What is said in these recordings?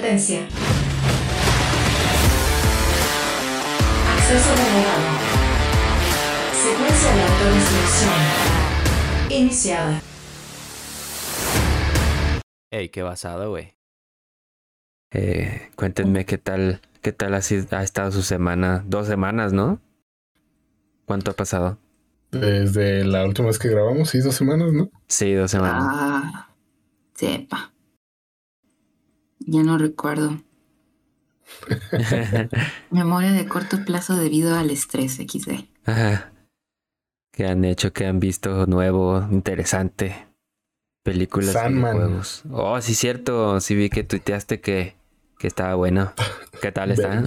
Advertencia. Acceso denegado. Secuencia de autorización. Iniciada. Ey, qué basado, güey. Eh, cuéntenme qué tal, qué tal ha, sido- ha estado su semana. Dos semanas, ¿no? ¿Cuánto ha pasado? Desde la última vez que grabamos, sí, dos semanas, ¿no? Sí, dos semanas. Ah, sepa. Ya no recuerdo. Memoria de corto plazo debido al estrés XD. Ajá. ¿Qué han hecho? ¿Qué han visto nuevo, interesante? Películas, Sandman. videojuegos. Oh, sí, cierto. Sí vi que tuiteaste que, que estaba bueno. ¿Qué tal está?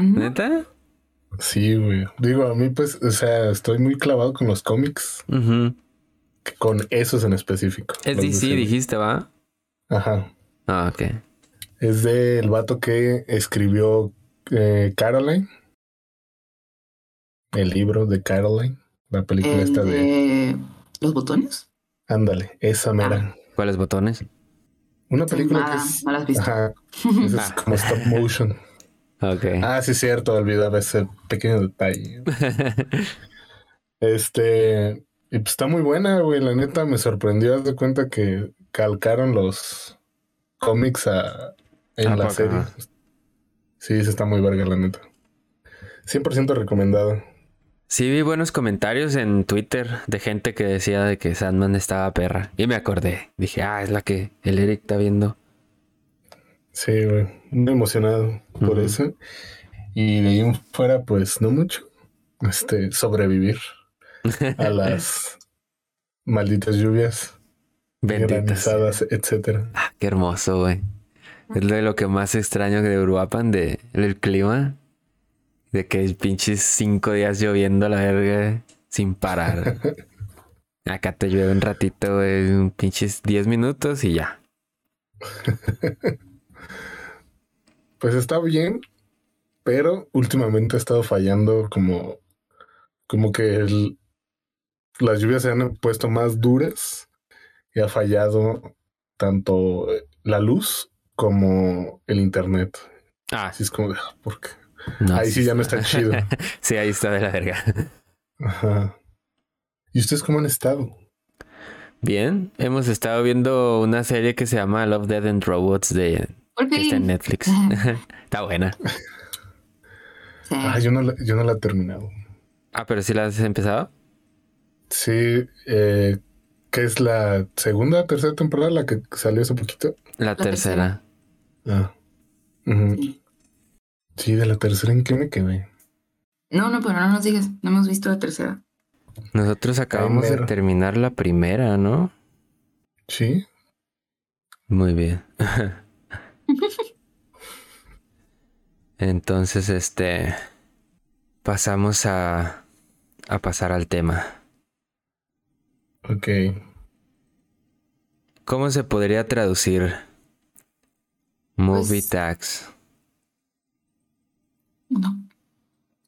¿Neta? Sí, güey. Digo, a mí, pues, o sea, estoy muy clavado con los cómics, con esos en específico. Es DC, dijiste, ¿va? Ajá. Ah, ok. Es del vato que escribió eh, Caroline. El libro de Caroline. La película El esta de... de los botones. Ándale, esa mera. ¿Cuáles botones? Una película que Nada, es... has visto. Ajá. esa es como stop motion. Ok. Ah, sí, cierto, olvidaba ese pequeño detalle. Este, y pues está muy buena, güey. La neta me sorprendió. Haz de cuenta que calcaron los cómics a, en ¿A la serie. Sí, sí está muy verga, la neta. 100% recomendado. Sí, vi buenos comentarios en Twitter de gente que decía de que Sandman estaba perra. Y me acordé. Dije, ah, es la que el Eric está viendo. Sí, güey. Muy emocionado por eso. Y de ahí fuera, pues no mucho. Este, sobrevivir a las malditas lluvias, Benditas. granizadas, etcétera. Ah, qué hermoso, güey. Es de lo que más extraño de Uruapan, de el clima. De que es pinches cinco días lloviendo a la verga sin parar. Acá te llueve un ratito, güey, un pinches 10 minutos y ya. Pues está bien, pero últimamente ha estado fallando como, como que el- las lluvias se han puesto más duras y ha fallado tanto la luz como el internet. Ah, Así es como de, ah, ¿por qué? no, Ahí sí ya no está chido. sí, ahí está de la verga. Ajá. ¿Y ustedes cómo han estado? Bien, hemos estado viendo una serie que se llama Love, Dead and Robots de Por que está en. Netflix. está buena. Sí. Ah, yo no, la- yo no la he terminado. Ah, pero sí la has empezado. Sí, eh, ¿qué es la segunda, tercera temporada, la que salió hace poquito? La, tercera. Ah. Ujú. Sí. Sí, de la tercera en qué me quedé. No, no, pero no nos digas. No hemos visto la tercera. Nosotros acabamos de terminar la primera, ¿no? Sí. Muy bien. Entonces, este, pasamos a, a pasar al tema. Ok. ¿Cómo se podría traducir movie Pues- tags? No.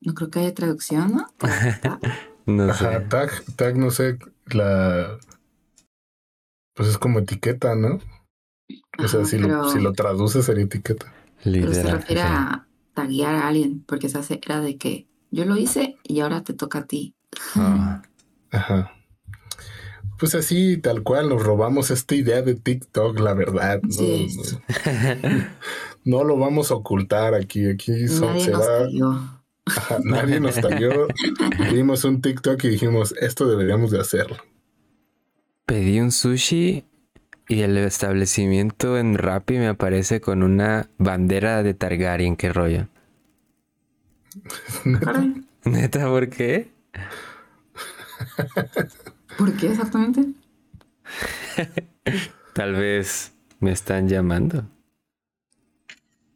No creo que haya traducción, ¿no? Pues. No Ajá, sé. tag, tag, no sé, la... Pues es como etiqueta, ¿no? O sea, Ajá, si, lo, si lo traduces sería etiqueta. Pero se refiere sí. a taguear a alguien, porque se hace era de que yo lo hice y ahora te toca a ti. Ah, Ajá. Pues así, tal cual, nos robamos esta idea de TikTok, la verdad. No, Sí. no, no lo vamos a ocultar aquí. Aquí so- Nadie se nos va... Ajá, nadie nos tagueó. Vimos un TikTok y dijimos, esto deberíamos de hacerlo. Pedí un sushi y el establecimiento en Rappi me aparece con una bandera de Targaryen, qué rollo. Caray, Neta, ¿por qué? ¿Por qué exactamente? Tal vez me están llamando.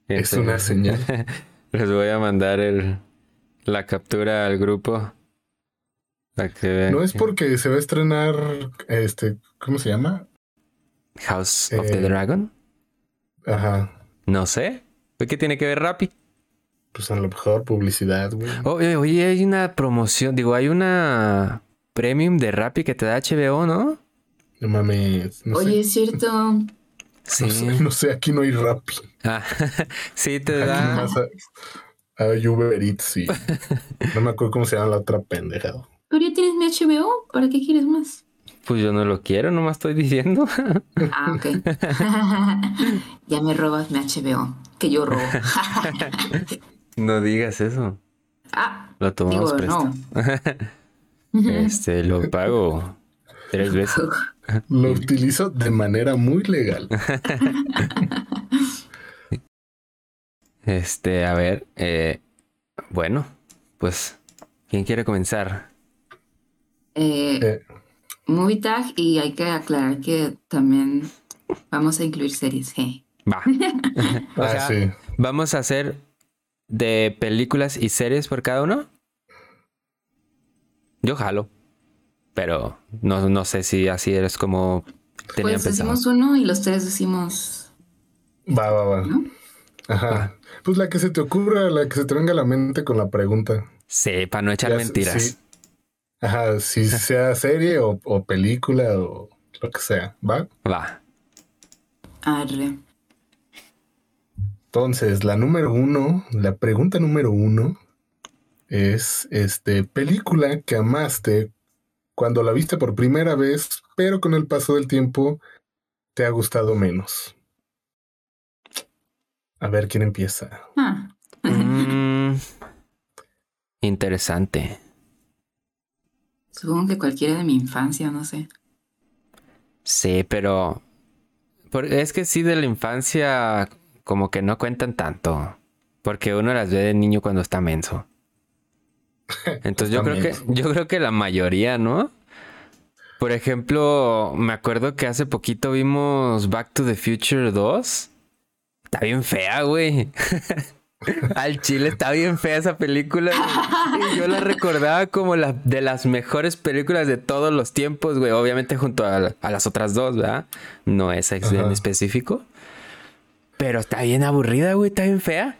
Es una señal. Les voy a mandar el, la captura al grupo. Para que vean. No es que- porque se va a estrenar, este, ¿cómo se llama? House of the Eh, Dragon. Ajá. No sé. ¿Qué tiene que ver Rappi? Pues a lo mejor publicidad, güey. Oye, oye, hay una promoción. Digo, hay una premium de Rappi que te da HBO, ¿no? No mames. No Oye, sé. es cierto. Sí. No sé, no sé, aquí no hay rap. Ah, sí, te Aquí da. a, a Uber Eats y no me acuerdo cómo se llama la otra pendejada. Pero ya tienes mi HBO, ¿para qué quieres más? Pues yo no lo quiero, nomás estoy diciendo. Ah, ok. ya me robas mi HBO, que yo robo. no digas eso. ah, Lo tomamos digo, prestado. no. Este, lo pago tres veces. Lo utilizo de manera muy legal. Este, a ver, eh, bueno, pues, ¿quién quiere comenzar? Eh, Eh, movie tag y hay que aclarar que también vamos a incluir series. ¿eh? Va. O ah, sí. ¿Vamos a hacer de películas y series por cada uno? Yo jalo. Pero no, no sé si así eres como tenía Pues pensado. decimos uno y los tres decimos, Va, va, va. ¿no? Ajá. Pues la que se te ocurra, la que se te venga a la mente con la pregunta. Sí, para no echar Ya, mentiras. sí. Ajá, si sea serie o, o película o lo que sea, ¿va? Va. Arre. Entonces, la número uno, la pregunta número uno es, este, película que amaste cuando la viste por primera vez, pero con el paso del tiempo te ha gustado menos. A ver quién empieza. Ah. Mm, interesante. Supongo que cualquiera de mi infancia, no sé. Sí, pero es que sí de la infancia como que no cuentan tanto, porque uno las ve de niño cuando está menso. Entonces yo creo que yo creo que la mayoría, ¿no? Por ejemplo, me acuerdo que hace poquito vimos Back to the Future 2. Está bien fea, güey. Al chile está bien fea esa película. güey. Y yo la recordaba como la de las mejores películas de todos los tiempos, güey. Obviamente junto a, la- a las otras dos, ¿verdad? No esa en específico. Pero está bien aburrida, güey. Está bien fea.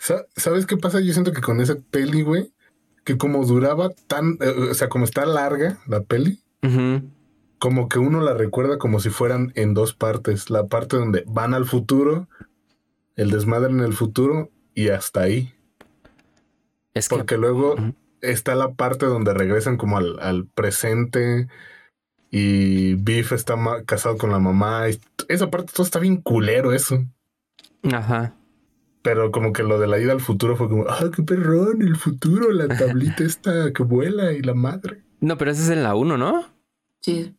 Sa- ¿Sabes qué pasa? Yo siento que con esa peli, güey, que como duraba tan, eh, o sea, como está larga la peli, como que uno la recuerda como si fueran en dos partes. La parte donde van al futuro, el desmadre en el futuro y hasta ahí. Es que Porque luego está la parte donde regresan como al, al presente y Biff está casado con la mamá. y esa parte todo está bien culero eso. Ajá. Pero como que lo de la ida al futuro fue como, ah, qué perrón, el futuro, la tablita esta que vuela y la madre. No, pero ese es en la 1, ¿no? Sí.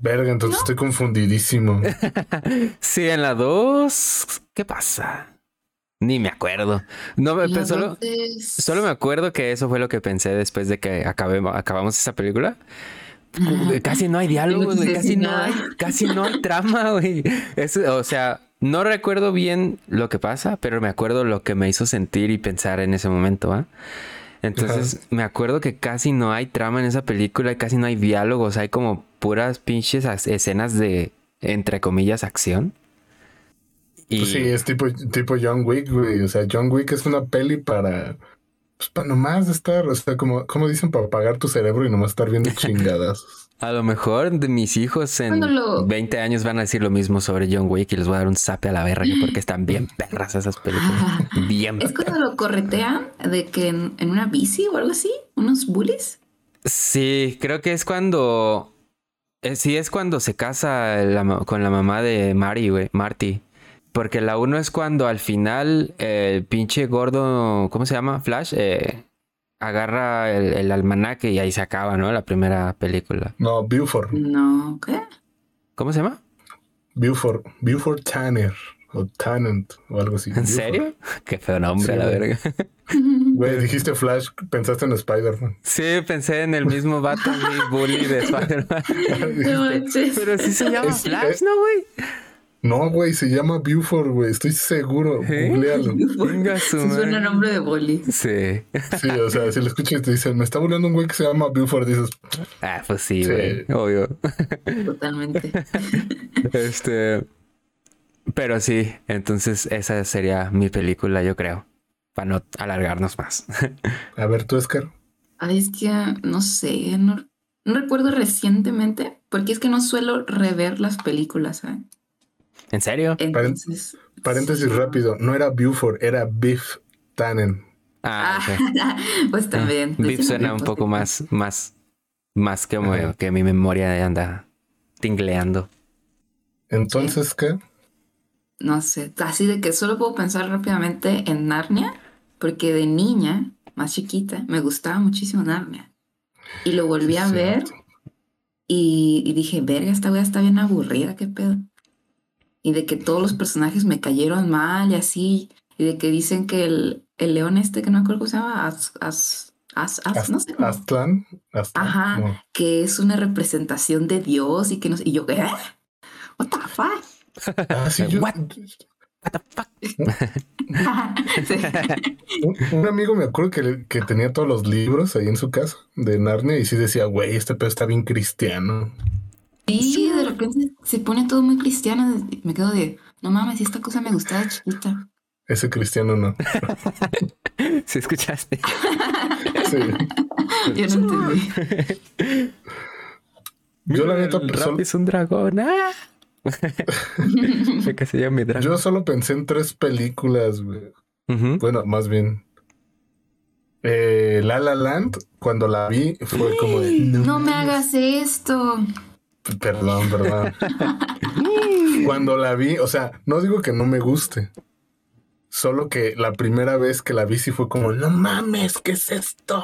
Verga, entonces estoy confundidísimo. Sí, en la 2. ¿Qué pasa? Ni me acuerdo. No, pero solo, solo me acuerdo que eso fue lo que pensé después de que acabemos, acabamos esa película. Casi no hay sé Casi si no hay, casi no hay trama, güey. Es- O sea, no recuerdo bien lo que pasa, pero me acuerdo lo que me hizo sentir y pensar en ese momento, ¿va? Entonces, me acuerdo que casi no hay trama en esa película y casi no hay diálogos. Hay como puras pinches as- escenas de, entre comillas, acción. Y Pues sí, es tipo, tipo John Wick, güey. O sea, John Wick es una peli para, pues para nomás estar, o sea, como, como dicen, para apagar tu cerebro y nomás estar viendo chingadas. a lo mejor de mis hijos en Cuando lo- 20 años van a decir lo mismo sobre John Wick y les voy a dar un zape a la verga porque están bien perras esas películas. Bien Es cuando lo corretean de que en, en una bici o algo así, unos bullies. Sí, creo que es cuando. eh, sí, es cuando se casa la con la mamá de Mari, güey. Marty. Porque la uno es cuando al final eh, el pinche gordo. ¿Cómo se llama? Flash. eh, agarra el, el almanaque y ahí se acaba, ¿no? La primera película. No, Buford, No, ¿qué? ¿Cómo se llama? Buford, Buford Tanner o Tannant o algo así. ¿En Buford. serio? Qué feo nombre, Sí, la güey. verga. Güey, dijiste Flash, pensaste en Spider-Man. Sí, pensé en el mismo vato güey, bully de Spider-Man. Pero sí se llama Es- Flash, es- ¿no, güey? No, güey, se llama Buford, güey, estoy seguro. ¿Eh? Googlealo. Venga, su Sí, suena madre. nombre de boli. Sí. Sí, o sea, si lo escuchas y te dicen, me está burlando un güey que se llama Buford, dices, Ah, pues sí, Sí. güey. Obvio. Totalmente. Este. Pero sí, entonces esa sería mi película, yo creo. Para no alargarnos más. a ver tú, Oscar. Ay, es que no sé, no, no recuerdo recientemente, porque es que no suelo rever las películas, ¿sabes? ¿En serio? Entonces. Paréntesis sí. rápido, no era Buford, era Biff Tannen. Ah, Ah, pues también. Beef Decimos suena un poco más, más, más que, que mi memoria anda tingleando. Entonces, ¿qué? No sé, así de que solo puedo pensar rápidamente en Narnia, porque de niña, más chiquita, me gustaba muchísimo Narnia. Y lo volví a Sí, ver y dije, verga, esta wea está bien aburrida, qué pedo. Y de que todos los personajes me cayeron mal y así, y de que dicen que el, el león este, que no me acuerdo cómo se llama, As, As, As, As- no sé, cómo, Aztlán. Aztlán, Ajá. no. que es una representación de Dios y que no sé, y yo, ¿qué? What the fuck? Ah, sí, yo- What? What the fuck? Sí. un, un amigo me acuerdo que, que tenía todos los libros ahí en su casa de Narnia y sí decía, güey, este pedo está bien cristiano. Sí, de repente se pone todo muy cristiano. y Me quedo de, no mames, esta cosa me gustaba de chiquita. Ese cristiano no. ¿Sí escuchaste? Sí. Yo no entendí. Yo la neta, El pues, rap es un dragón. ¡Ah! Sé que se llama mi dragón. yo solo pensé en tres películas, güey. Bueno, más bien. Eh, La La Land, cuando la vi, fue como de. No me hagas esto. Perdón, perdón. Cuando la vi, o sea, no digo que no me guste. Solo que la primera vez que la vi sí fue como, no mames, ¿qué es esto?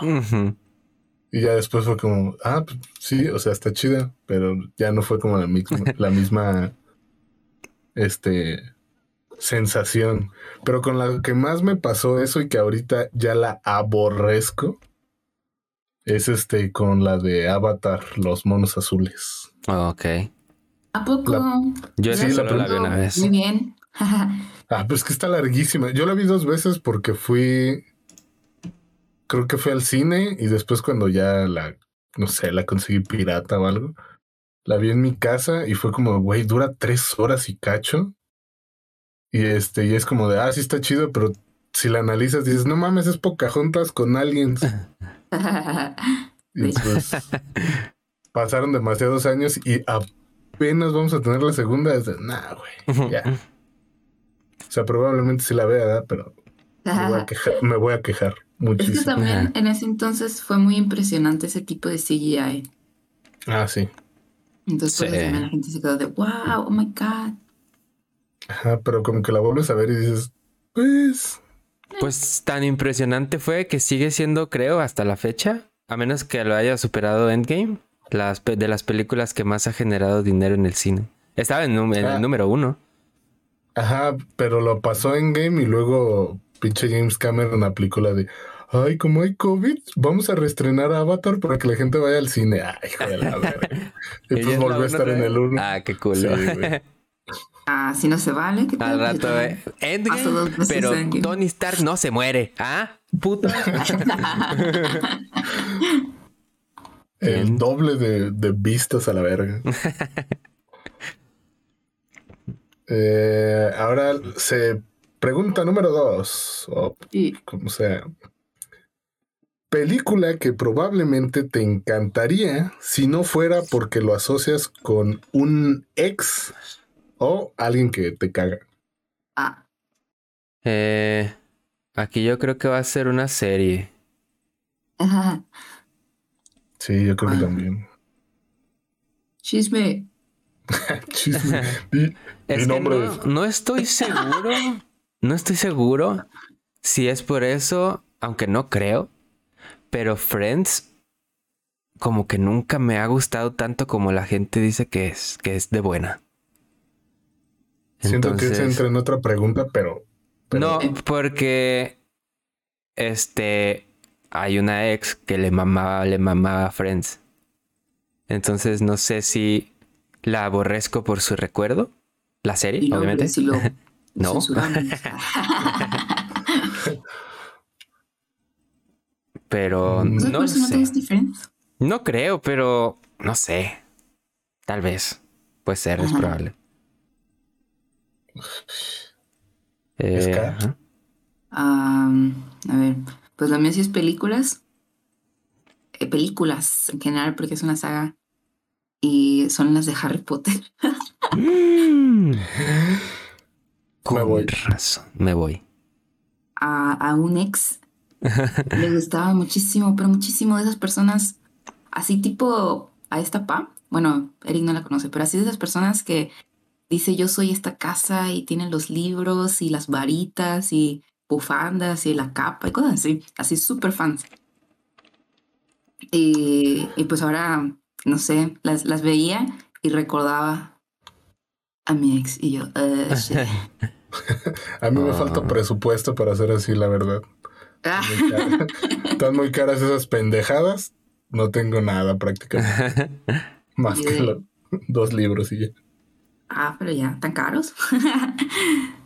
Y ya después fue como, ah, pues, sí, o sea, está chida, pero ya no fue como la misma, la misma, este, sensación. Pero con la que más me pasó eso y que ahorita ya la aborrezco, es este, con la de Avatar, los monos azules. Ok. ¿A poco? Yo Sí, esa la solo la vi No, una vez. Muy bien. Ah, pues que está larguísima. Yo la vi dos veces porque fui. Creo que fui al cine y después cuando ya la, no sé, la conseguí pirata o algo, la vi en mi casa y fue como, güey, dura tres horas y cacho. Y este, y es como de, ah, sí está chido, pero si la analizas dices, no mames, es Pocahontas con aliens. Y Sí. pasaron demasiados años y apenas vamos a tener la segunda. Es de, nah, güey, ya. O sea, probablemente sí la vea, ¿verdad? pero me voy a quejar, me voy a quejar Es que muchísimo. también Ajá. en ese entonces fue muy impresionante ese tipo de CGI. Ah, sí. Entonces por eso Sí. también la gente se quedó de, wow, oh my god. Ajá, pero como que la vuelves a ver y dices, pues, Pues tan impresionante fue que sigue siendo, creo, hasta la fecha, a menos que lo haya superado Endgame, las pe- de las películas que más ha generado dinero en el cine. Estaba en, en Ah. el número uno. ajá, pero lo pasó en game y luego pinche James Cameron aplicó la de, ay, como hay COVID, vamos a reestrenar Avatar para que la gente vaya al cine. Ay, hijo de la verga. Y Ella pues es la volvió a estar en el uno. Ah, qué cool. Sí. Ah, si no se vale. ¿qué Al tal? Rato, eh, Endgame, pero Endgame. Tony Stark no se muere. ¿Ah? Puta. El doble de, de vistas a la verga. Eh, ahora se pregunta número dos, o Y- como sea. Película que probablemente te encantaría si no fuera porque lo asocias con un ex o alguien que te caga. ah, Eh, aquí yo creo que va a ser una serie. ajá. Sí, yo creo que Ah. también. Chisme. Chisme. Di- Es di nombres. no, no estoy seguro. No estoy seguro si es por eso, aunque no creo. Pero Friends, como que nunca me ha gustado tanto como la gente dice que es, que es de buena. Siento que se entra en otra pregunta, pero. pero- No, porque este hay una ex que le mamaba, le mamaba a Friends. Entonces no sé si la aborrezco por su recuerdo. La serie, Y no, obviamente. si lo No. Pero Mm. ¿Sabes no por eso no te sé. No creo, pero no sé. Tal vez. Puede ser, es probable. Eh, a ver, pues la mía sí es películas. Eh, películas en general, porque es una saga. Y son las de Harry Potter. Mm. Me voy. razón, me voy. a, a un ex le gustaba muchísimo, pero muchísimo de esas personas, así tipo a esta pa. Bueno, Eric no la conoce, pero así de esas personas que dice yo soy esta casa y tienen los libros y las varitas y bufandas y la capa y cosas así, así súper fans. Y, y pues ahora, no sé, las, las veía y recordaba a mi ex y yo, "Eh, shit". A mí me Ah. falta presupuesto para hacer así, la verdad. Ah, Muy cara- Están muy caras esas pendejadas. No tengo nada prácticamente. Más que Bien. lo- dos libros y ya. Ah, pero ya, tan caros.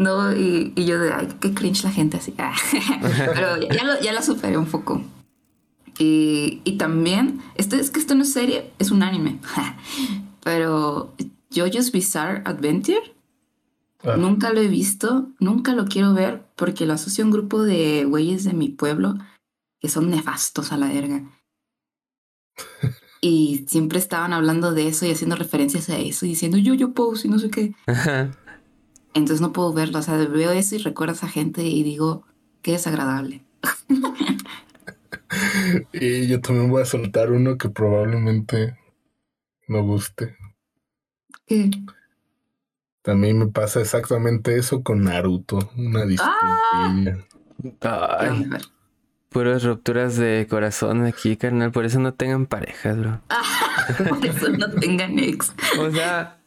no, y, y yo de, ay, qué cringe la gente así. Pero ya, ya lo, ya lo superé un poco. Y, y también, esto es que esto no es serie, es un anime. pero JoJo's Bizarre Adventure, Ah, nunca lo he visto, nunca lo quiero ver porque lo asocio a un grupo de güeyes de mi pueblo que son nefastos a la verga. Y siempre estaban hablando de eso y haciendo referencias a eso y diciendo yo, yo pose y no sé qué. Entonces no puedo verlo. O sea, veo eso y recuerdo a esa gente y digo, qué desagradable. Y yo también voy a soltar uno que probablemente no guste. ¿Qué? También me pasa exactamente eso con Naruto. Una disculpilla. Ay, Vamos a ver. puras rupturas de corazón aquí, carnal. Por eso no tengan parejas, bro. Por eso no tengan ex. O sea,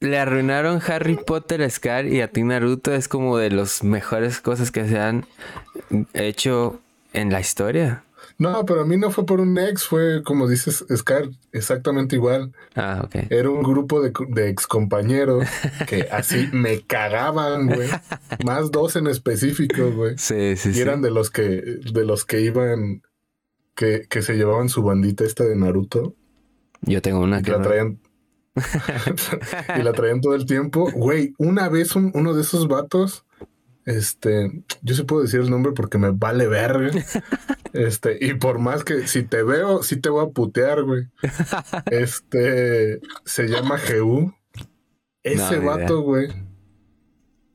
le arruinaron Harry Potter a Scar y a ti Naruto es como de las mejores cosas que se han hecho en la historia. No, pero a mí no fue por un ex, fue como dices, Scar, exactamente igual. Ah, ok. Era un grupo de, de ex compañeros que así me cagaban, güey. Más dos en específico, güey. Sí, sí, Y sí. eran de los que, de los que iban, que, que se llevaban su bandita esta de Naruto. Yo tengo una que la traían. y la traían todo el tiempo. Güey, una vez un- uno de esos vatos, este, yo sí puedo decir el nombre porque me vale verga. Este, y por más que si te veo, sí te voy a putear, güey. Este, se llama GU. Ese No, vato, güey.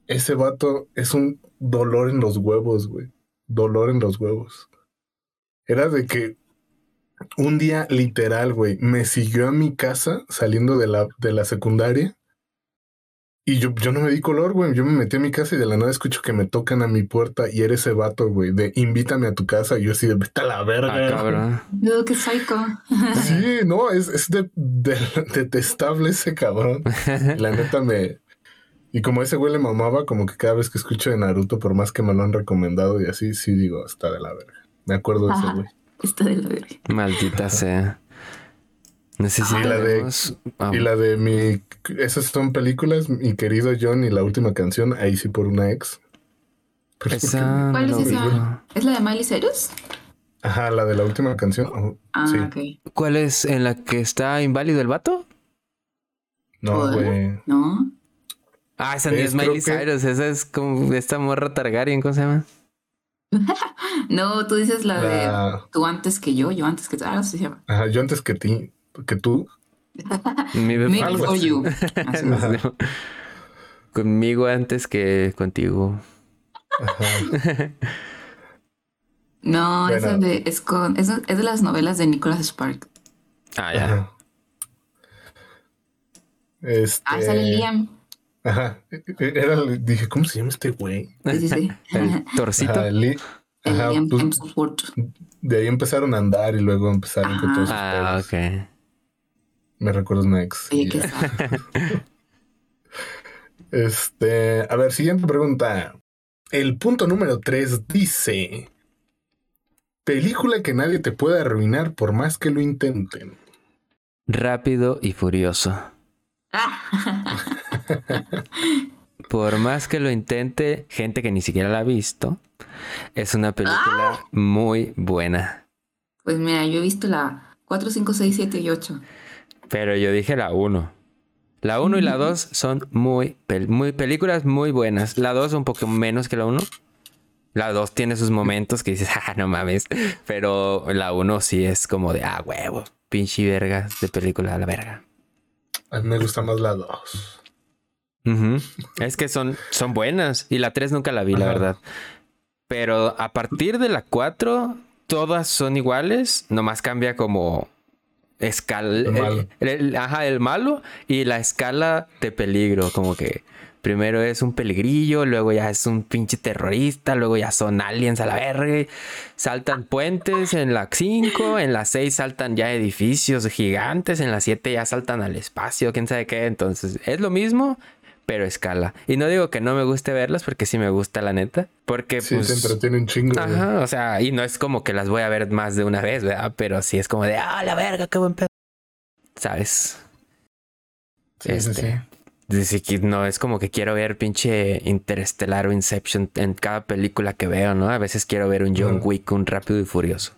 Ese vato es un dolor en los huevos, güey. Dolor en los huevos. Era de que un día literal, güey, me siguió a mi casa saliendo de la, de la secundaria. Y yo, yo no me di color, güey. Yo me metí a mi casa y de la nada escucho que me tocan a mi puerta y era ese vato, güey, de invítame a tu casa. Y yo así de vete a la verga. Ah, cabrón. Yo, qué psycho. Sí, no, es, es de, de- detestable ese cabrón. La neta me. Y como ese güey le mamaba, como que cada vez que escucho de Naruto, por más que me lo han recomendado y así, sí digo, está de la verga. Me acuerdo de ese Ajá. güey. Está de la verga. Maldita sea. No si Y la de- tenemos- Y la de mi. Esas son películas, mi querido John y la última canción, ahí sí por una ex. Pero esa no ¿Cuál es esa? ¿Es la de Miley Cyrus? Ajá, la de la última canción. oh, Ah, sí. ok. ¿Cuál es en la que está inválido el vato? No, güey. ¿No? Ah, esa ni Es, es Miley que- Cyrus, esa es como esta morra Targaryen, ¿cómo se llama? No, tú dices la, de La- tú antes que yo, yo antes que tú. Ah, se llama. Ajá, yo antes que ti, que tú. Mi Me algo before así. you. Así es. Conmigo antes que contigo. Ajá. No, Bueno. esa de, es, con, es, es de las novelas de Nicholas Spark. Ah, ya. Ajá. Este. Ah, sale Liam. Ajá. Era, dije, ¿cómo se llama este güey? Sí, sí, sí. El torcito. Ajá, El pues, Hemsworth. de ahí empezaron a andar y luego empezaron con todos sus Ah, ok. Me recuerdo una ex. Oye, qué. Este, a ver, siguiente pregunta. El punto número 3 dice: Película que nadie te puede arruinar por más que lo intenten. Rápido y furioso. Ah. Por más que lo intente, gente que ni siquiera la ha visto, es una película muy buena. Pues mira, yo he visto la 4, 5, 6, 7 y 8. Pero yo dije la 1. La 1 y la 2 son muy, pel- muy películas muy buenas. La 2 un poco menos que la 1. La 2 tiene sus momentos que dices, ah, no mames. Pero la 1 sí es como de, ah, huevo, pinche vergas de película a la verga. A mí me gusta más la 2. Ujú. Es que son, son buenas. Y la 3 nunca la vi, la verdad. Pero a partir de la 4, todas son iguales. Nomás cambia como escala. El- el- ajá, el malo y la escala de peligro. Como que primero es un peligrillo, luego ya es un pinche terrorista, luego ya son aliens a la verga. Saltan puentes en la 5, en la 6 saltan ya edificios gigantes, en la 7 ya saltan al espacio, quién sabe qué. Entonces es lo mismo, pero escala. Y no digo que no me guste verlas porque sí me gusta la neta. Porque Sí, pues... te entretiene un chingo. güey. Ajá, o sea, y no es como que las voy a ver más de una vez, ¿verdad? Pero sí es como de, ah, la verga, qué buen pedo. ¿Sabes? Sí, sí, este, sí. Dice que no es como que quiero ver pinche Interestelar o Inception en cada película que veo, ¿no? A veces quiero ver un John. Wick, un Rápido y Furioso.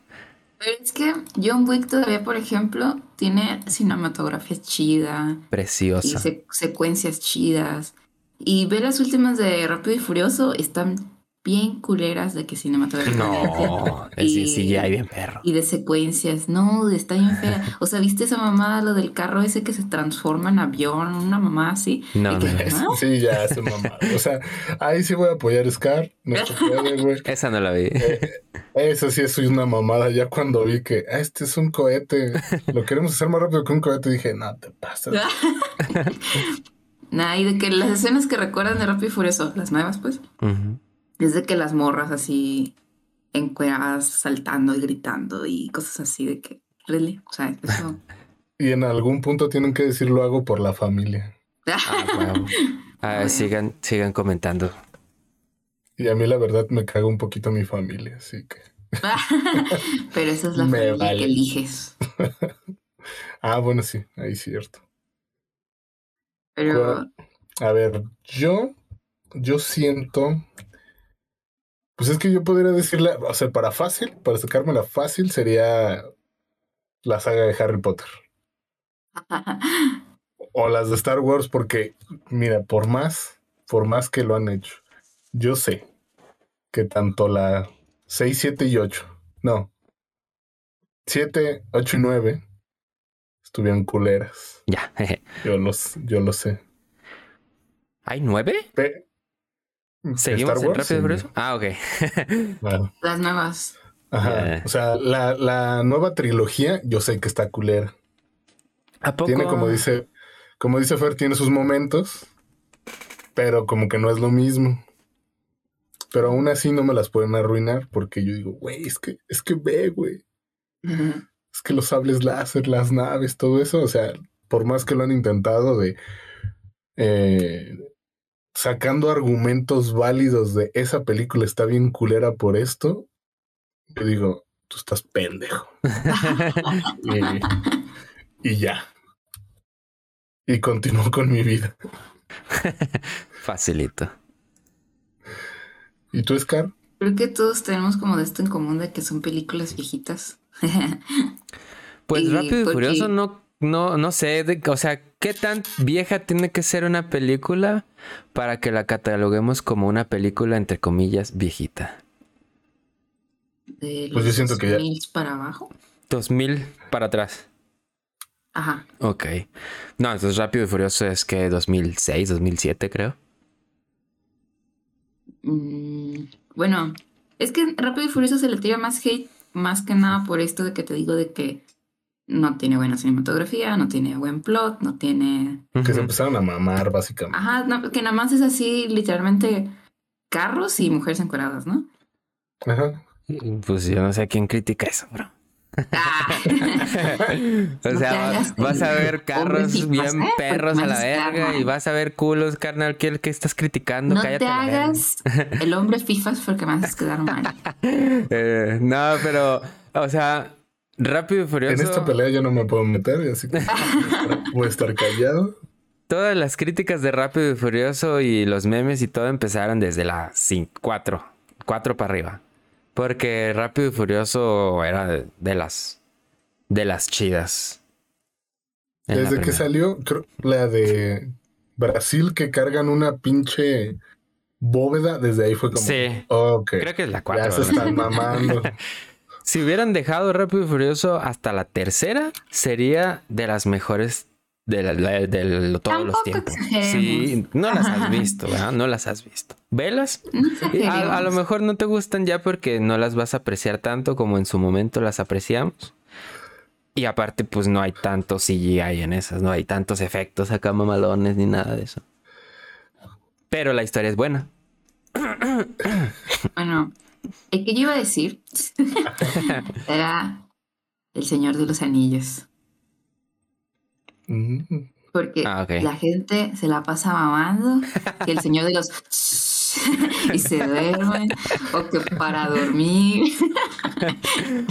Pero es que John Wick todavía, por ejemplo, tiene cinematografía chida y Preciosa. se- secuencias chidas. Y ve las últimas de Rápido y Furioso, están bien culeras de que cinematografía. No, es Y- sí, ya bien perro. Y de secuencias, no, está bien fea. O sea, ¿viste esa mamada, lo del carro ese que se transforma en avión? Una mamá así. No, que- no. Sí, ya se mamá. O sea, ahí sí voy a apoyar a Scar. No puede. Esa no la vi. Eso sí es una mamada. Ya cuando vi que ah, este es un cohete, lo queremos hacer más rápido que un cohete, dije, no te pasas. Nah, y de que las escenas que recuerdan de Rápido y Furioso, las nuevas, pues. Es de que las morras así encueradas, saltando y gritando y cosas así de que, really, o sea, eso. Y en algún punto tienen que decir lo hago por la familia. Ah, huevo. Ah, Bueno. sigan, sigan comentando. Y a mí la verdad me caga un poquito mi familia, así que. Pero esa es la Me familia vale. que eliges. Ah, bueno, sí, ahí es cierto. Pero A ver, yo, yo siento, pues es que yo podría decirle, o sea, para fácil, para sacármela fácil sería la saga de Harry Potter o las de Star Wars, porque mira, por más, por más que lo han hecho, yo sé que tanto la 6, 7 y 8, no, 7, 8 y 9 estuvieron culeras. Ya. jeje. Yo los, yo lo sé. ¿Hay nueve? Pe- ¿Seguimos Star en Wars, Rápido y sí. Furioso? Ah, ok. Bueno, las nuevas. ajá. O sea, la, la nueva trilogía, yo sé que está culera. ¿A poco? Tiene como dice, como dice Fer, tiene sus momentos, pero como que no es lo mismo. Pero aún así no me las pueden arruinar porque yo digo, güey, es que, es que ve, güey. Es que los sables láser, las naves, todo eso, o sea, por más que lo han intentado de eh, sacando argumentos válidos de esa película está bien culera por esto, yo digo, tú estás pendejo. y, y ya. Y continúo con mi vida. Facilito. ¿Y tú, Scar? Creo que todos tenemos como de esto en común de que son películas viejitas. Pues Y Rápido y porque- Furioso no, no, no sé, de- o sea, ¿qué tan vieja tiene que ser una película para que la cataloguemos como una película entre comillas viejita? De Pues yo siento que ya- 2000 para abajo. 2000 para atrás. Ajá. Ok. No, entonces Rápido y Furioso es que 2006, 2007 creo. Mm, bueno, es que Rápido y Furioso se le tira más hate, más que nada por esto de que te digo de que no tiene buena cinematografía, no tiene buen plot, no tiene... Que se empezaron a mamar, básicamente. Ajá, no, que nada más es así literalmente carros y mujeres encueradas, ¿no? Ajá. Pues yo no sé a quién critica eso, bro. Ah. O sea, vas a ver carros hombre bien ¿eh? perros a la verga y vas a ver culos, carnal. ¿Qué, qué estás criticando? No Cállate te hagas el hombre fifas porque me haces quedar mal. Eh, no, pero, o sea, Rápido y Furioso. En esta pelea yo no me puedo meter, así que voy a estar callado. Todas las críticas de Rápido y Furioso y los memes y todo empezaron desde la 4, 4 para arriba. Porque Rápido y Furioso era de, de las de las chidas. Desde que salió, creo, la de Brasil que cargan una pinche bóveda, desde ahí fue como. Sí. Creo que es la 4. ya se están mamando. Si hubieran dejado Rápido y Furioso hasta la tercera, sería de las mejores de, la- la- de lo- todos los tiempos. exageremos. Sí, no las has visto, ¿verdad? No las has visto. Velas. No A, a lo mejor no te gustan ya porque no las vas a apreciar tanto como en su momento las apreciamos. Y aparte, pues no hay tanto CGI en esas, no hay tantos efectos acá mamalones ni nada de eso. Pero la historia es buena. Bueno, el que yo iba a decir era El Señor de los Anillos. Mm, Porque Ah, la gente se la pasa mamando que el Señor de los y se duermen o que para dormir.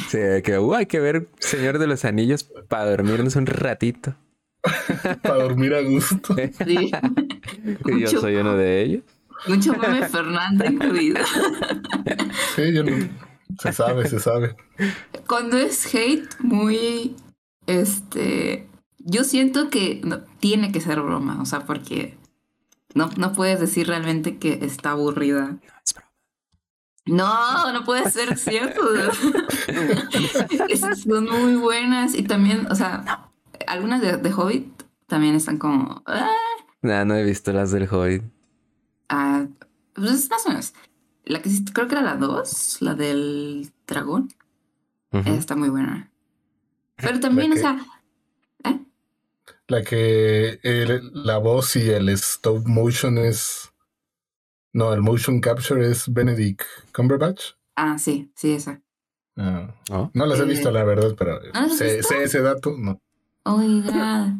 Sí, de que uh, hay que ver Señor de los Anillos para dormirnos un ratito. Para dormir a gusto. Sí. Y yo soy uno de ellos. Mucho meme Fernando incluido. Sí, yo no- Se sabe, se sabe. Cuando es hate muy este yo siento que no, tiene que ser broma, o sea, porque no, no puedes decir realmente que está aburrida. Es broma. No, no puede ser cierto. Es- Son muy buenas y también, o sea, algunas de, de Hobbit también están como, ah, Nah, no he visto las del Hobbit. Ah, pues más o menos. La que sí- creo que era la 2, la del dragón, está muy buena. Pero también, o sea, ¿eh? La que el- la voz y el stop motion es. No, el motion capture es Benedict Cumberbatch. Ah, sí, sí, esa. Ah, Oh. no las he Eh, visto, la verdad, pero sé ese dato. No. Oiga.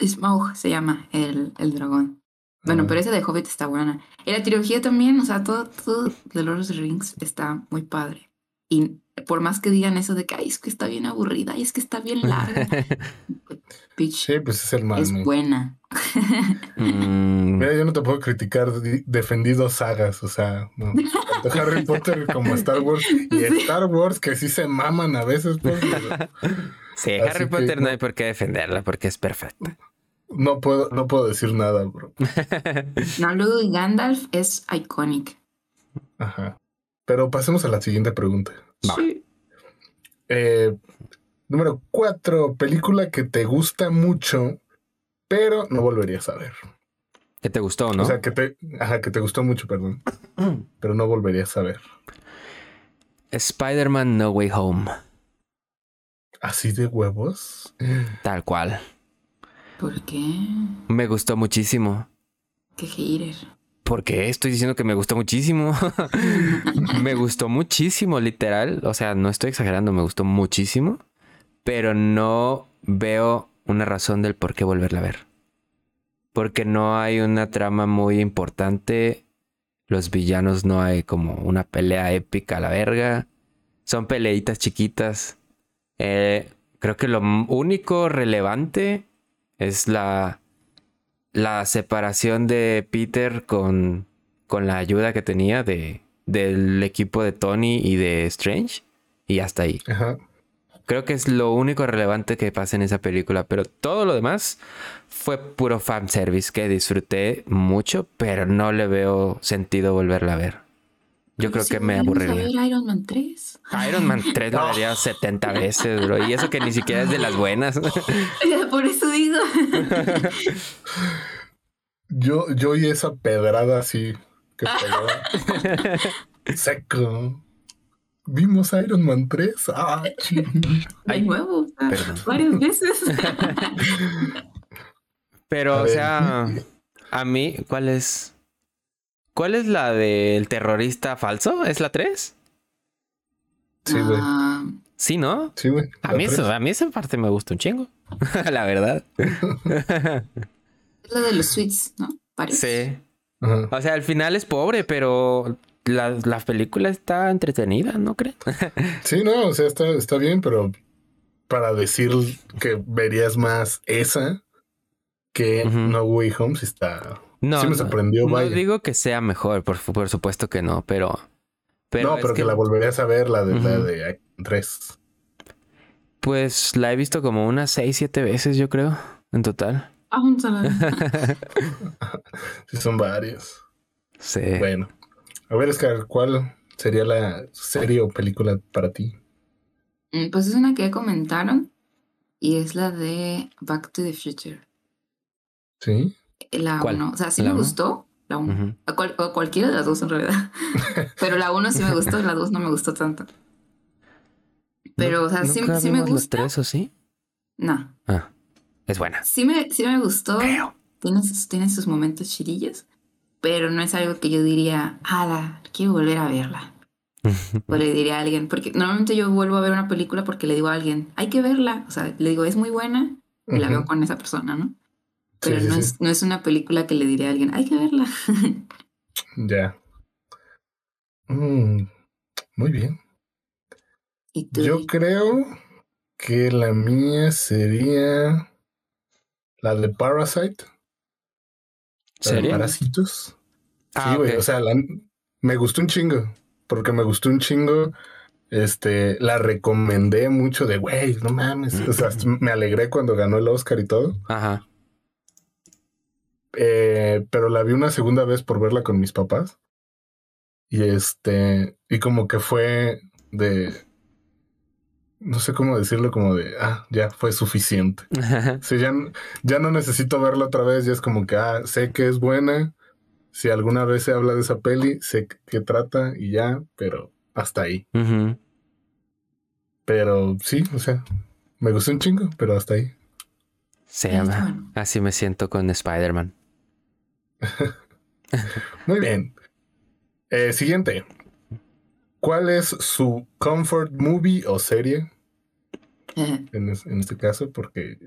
Smaug se llama el, el dragón. Bueno, pero ese de Hobbit está buena. Y la trilogía también, o sea, todo, todo de Lord of the Rings está muy padre. Y por más que digan eso de que, ay, es que está bien aburrida y es que está bien larga. Bitch, Sí, pues es el es mame. buena. Mm, Mira, yo no te puedo criticar di- defendido sagas, o sea, no. Tanto Harry Potter como Star Wars. Y Sí. Star Wars que sí se maman a veces, pues, pero sí, así Harry que Potter no. hay por qué defenderla porque es perfecta. No puedo, no puedo decir nada, bro. No, luego Gandalf es iconic. Ajá. Pero pasemos a la siguiente pregunta. Va. Eh, número cuatro, película que te gusta mucho, pero no volverías a ver. ¿Qué te gustó, no? O sea, que te, ajá, que te gustó mucho, perdón, pero no volverías a ver. Spider-Man No Way Home. Así de huevos. Tal cual. ¿Por qué? Me gustó muchísimo. Qué hater. ¿Por qué? Estoy diciendo que me gustó muchísimo. me gustó muchísimo, literal. O sea, no estoy exagerando, me gustó muchísimo. Pero no veo una razón del por qué volverla a ver. Porque no hay una trama muy importante. Los villanos no hay como una pelea épica a la verga. Son peleitas chiquitas. Eh, creo que lo único relevante es la la separación de Peter con, con la ayuda que tenía de, del equipo de Tony y de Strange. Y hasta ahí. Ajá. Creo que es lo único relevante que pasa en esa película. Pero todo lo demás fue puro fanservice que disfruté mucho, pero no le veo sentido volverla a ver. Yo creo que me aburriría. A ver Iron Man 3. Iron Man 3 lo vería 70 veces, bro. Y eso que ni siquiera es de las buenas. Por eso digo. Yo, yo y esa pedrada así que pegaba. Seco. Vimos Iron Man 3. Ah, ching. De nuevo. Varias veces. Pero, A o ver. sea, a mí, ¿cuál es? ¿Cuál es la del terrorista falso? ¿Es la 3? Sí, güey. Ah, Sí, ¿no? Sí, güey. A mí, eso, a mí esa parte me gusta un chingo. la verdad. es la de los suites, ¿no? Varios. Sí. Ajá. O sea, al final es pobre, pero la, la película está entretenida, ¿no crees? Sí, no, o sea, está, está bien, pero para decir que verías más esa que. No Way Home, sí está. No, sí me no, sorprendió, no vaya. digo que sea mejor, por, por supuesto que no, pero... pero no, es pero que... la volverías a ver, la de la Ujú. de Iron Man 3. Pues la he visto como unas 6, 7 veces, yo creo, en total. Vamos a ver. Sí, son varias. Sí. Bueno. A ver, Scar, ¿cuál sería la serie o película para ti? Mm, Pues es una que ya comentaron. y es la de Back to the Future. Sí. La ¿Cuál? 1. O sea, sí ¿La me uno? gustó. La 1. Ujú. A cual- o cualquiera de las dos en realidad. Pero la 1 sí me gustó, la 2 no me gustó tanto. Pero, o sea, sí, ¿Nunca sí me gusta. tres o sí? No. Ah, es buena. Sí me, sí me gustó. Creo. Tiene sus, tiene sus momentos chirillos. Pero no es algo que yo diría, ala, quiero volver a verla. O le diría a alguien, porque normalmente yo vuelvo a ver una película porque le digo a alguien, hay que verla. O sea, le digo, es muy buena y la Ujú. veo con esa persona, ¿no? Pero sí, no, sí. Es, no es una película que le diría a alguien, hay que verla. Ya. Mm, muy bien. y tú, Yo creo que la mía sería la de Parasite. La de ¿Serio? Parásitos. Ah, sí, güey. ok. O sea, la- me gustó un chingo. Porque me gustó un chingo. Este, la recomendé mucho de, güey, no mames. O sea, me alegré cuando ganó el Oscar y todo. Ajá. Eh, pero la vi una segunda vez por verla con mis papás. Y este, y como que fue de, no sé cómo decirlo, como de, ah, ya fue suficiente. Sí, ya, ya no necesito verla otra vez, ya es como que, ah, sé que es buena. Si alguna vez se habla de esa peli, sé qué trata y ya, pero hasta ahí. Pero sí, o sea, me gustó un chingo, pero hasta ahí. Se llama. Así me siento con Spider-Man. Muy bien. Eh, siguiente. ¿Cuál es su comfort movie o serie? en, es- en este caso, porque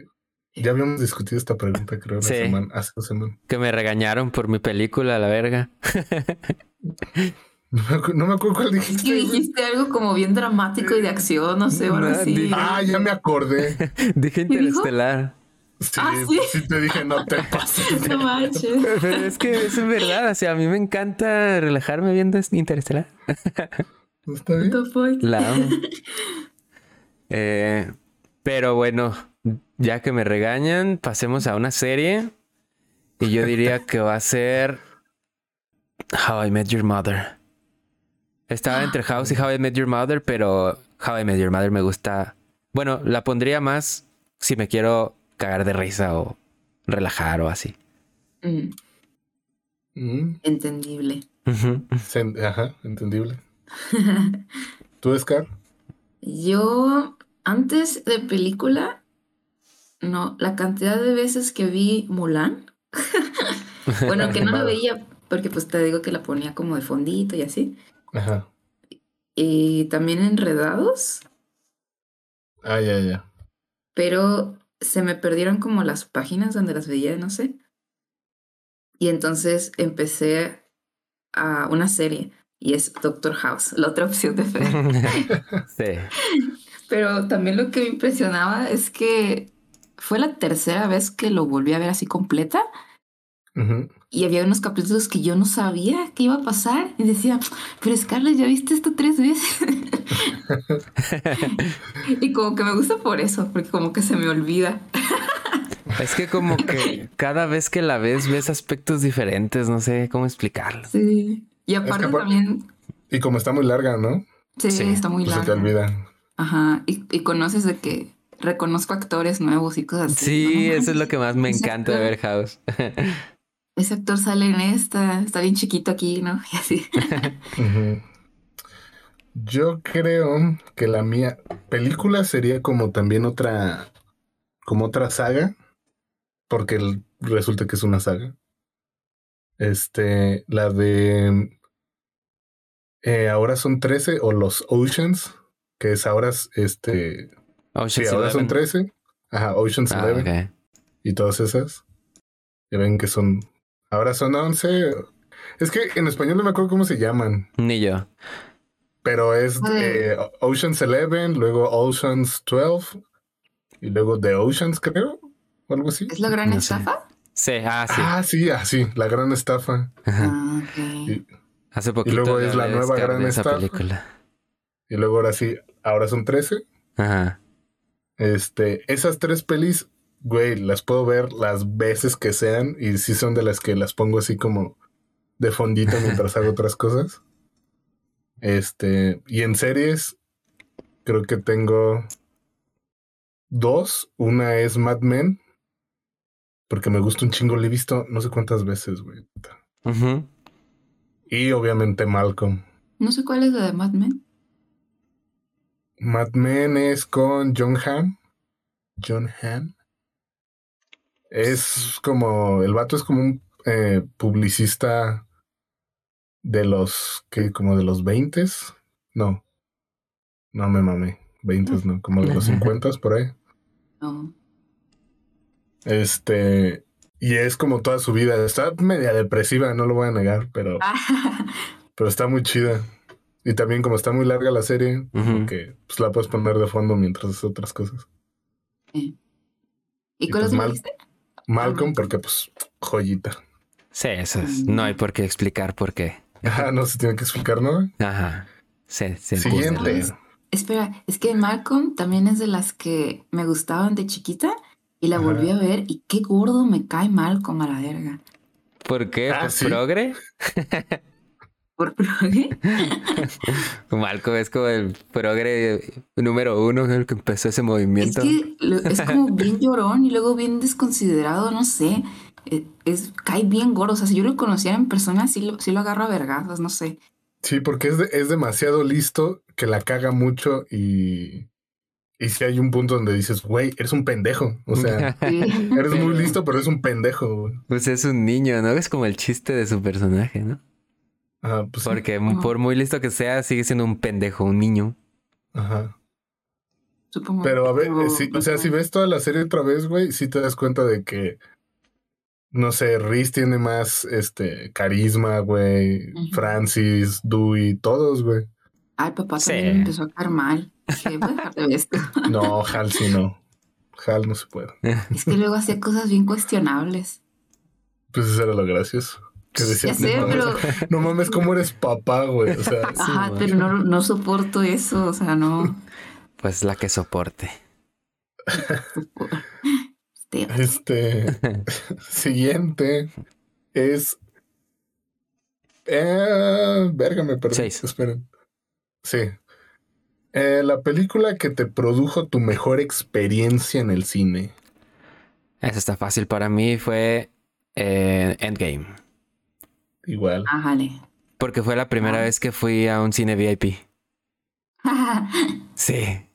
ya habíamos discutido esta pregunta, creo, Sí. semana, hace dos semanas. Que me regañaron por mi película, la verga. No me, acu- no me acuerdo cuál Es dijiste. que güey. dijiste algo como bien dramático y de acción, no sé, o algo No, así. dije- Ah, ya me acordé. Dije dijo? Interestelar. Sí, Ah, ¿sí? sí te dije, no te pases. No manches. Pero es que eso es verdad. O sea, a mí me encanta relajarme viendo Interestelar. ¿Está bien? La amo. Eh, pero bueno, ya que me regañan, pasemos a una serie. Y yo diría que va a ser How I Met Your Mother. Estaba entre House y How I Met Your Mother, pero How I Met Your Mother me gusta. Bueno, la pondría más si me quiero cagar de risa o relajar o así. Mm, Mm, entendible. Ajá, entendible. ¿Tú, Scar? Yo, antes de película, no, la cantidad de veces que vi Mulan, bueno, que no la veía, porque pues te digo que la ponía como de fondito y así, Ajá. y también Enredados, Ah, ya, ya. pero se me perdieron como las páginas donde las veía, no sé. Y entonces empecé a una serie, y es Doctor House, la otra opción de fe. sí. Pero también lo que me impresionaba es que fue la tercera vez que lo volví a ver así completa Ujú. Y había unos capítulos que yo no sabía qué iba a pasar y decía, pero Scarlett, ¿ya viste esto tres veces? y como que me gusta por eso, porque como que se me olvida. Es que como que cada vez que la ves, ves aspectos diferentes, no sé cómo explicarlo. Sí. Y aparte apar- también, Y como está muy larga, ¿no? sí, Sí, está muy Pues se te larga. olvida. Ajá. Y, y conoces de que reconozco actores nuevos y cosas así. Sí, No eso es lo que más me encanta de ver House. Ese actor sale en esta, está bien chiquito aquí, ¿no? Y así. Yo creo que la mía película sería como también otra, como otra saga, porque el- resulta que es una saga. Este, la de eh, ahora son 13 o los Oceans, que es ahora, es, este, sí, Ocean's ahora son Eleven. 13, ajá, Oceans Ah, 11 ok. y todas esas. Ya ven que son, ahora son 11. Es que en español no me acuerdo cómo se llaman. Ni yo. Pero es eh, Oceans 11, luego Oceans 12 y luego The Oceans, creo, o algo así. ¿Es la gran No sé. estafa? Sí, ah, sí. Ah, sí, así, la gran estafa. Ajá. Ah, ok. Y, Hace poquito. luego le es la nueva gran esa estafa. película. y luego ahora sí, ahora son 13. Ajá. Este, esas tres pelis, güey, las puedo ver las veces que sean y sí son de las que las pongo así como de fondito mientras hago otras cosas. Este, y en series, creo que tengo dos. Una es Mad Men. Porque me gusta un chingo. Le he visto no sé cuántas veces, güey. Ujú. Y obviamente Malcolm. No sé cuál es la de Mad Men. Mad Men es con John Hamm. John Hamm. Es como. El vato es como un eh, publicista de los. que Como de los 20 No. No me mamé. 20 no. Como de los 50 por ahí. No. Este. Y es como toda su vida. Está media depresiva, no lo voy a negar, pero, pero está muy chida. Y también, como está muy larga la serie, que pues, la puedes poner de fondo mientras haces otras cosas. ¿Y Y cuál pues es Mal- dijiste? Malcolm, porque pues, joyita. Sí, eso es. No hay por qué explicar por qué. Ah, no se tiene que explicar, ¿no? Ajá. Sí, se entiende. Siguiente. Espera, es que Malcolm también es de las que me gustaban de chiquita y la Ajá. volví a ver y qué gordo me cae Malcolm a la verga. ¿Por qué? Ah, ¿Por sí. progre? ¿Por qué? Malcolm es como el progre número uno, el que empezó ese Es movimiento. que lo- es como bien llorón y luego bien desconsiderado, no sé. Eh, Es, cae bien gordo. O sea, si yo lo conociera en persona, sí lo, sí lo agarro a vergazos, no sé. Sí, porque es, de- es demasiado listo que la caga mucho y. Y si hay un punto donde dices, güey, eres un pendejo. O sea, Sí. eres muy listo, pero eres un pendejo. güey. Pues es un niño, ¿no? Es como el chiste de su personaje, ¿no? Ajá, pues. Porque por muy listo que sea, sigue siendo un pendejo, un niño. Ajá. Supongo. Pero a ver, eh, sí, o sea, si ves toda la serie otra vez, güey, sí te das cuenta de que, no sé, Reese tiene más, este, carisma, güey, Ujú. Francis, Dewey, todos, güey. Ay, papá Sí. también me empezó a caer mal. Dije, voy a dejar de ver esto. No, Hal sí no. Hal no se puede. Es que luego hacía cosas bien cuestionables. Pues eso era lo gracioso. Que decía, Ya sé, no, mames, pero. no mames, ¿cómo eres papá, güey? O sea, Ajá, pero no, no soporto eso. O sea, no. Pues la que soporte. Este, siguiente es. Eh, verga, me perdí. Seis. Esperen. Sí. Eh, la película que te produjo tu mejor experiencia en el cine. Eso está fácil para mí. Fue eh, Endgame. Igual. Porque fue la primera Ah. vez que fui a un cine VIP. Sí.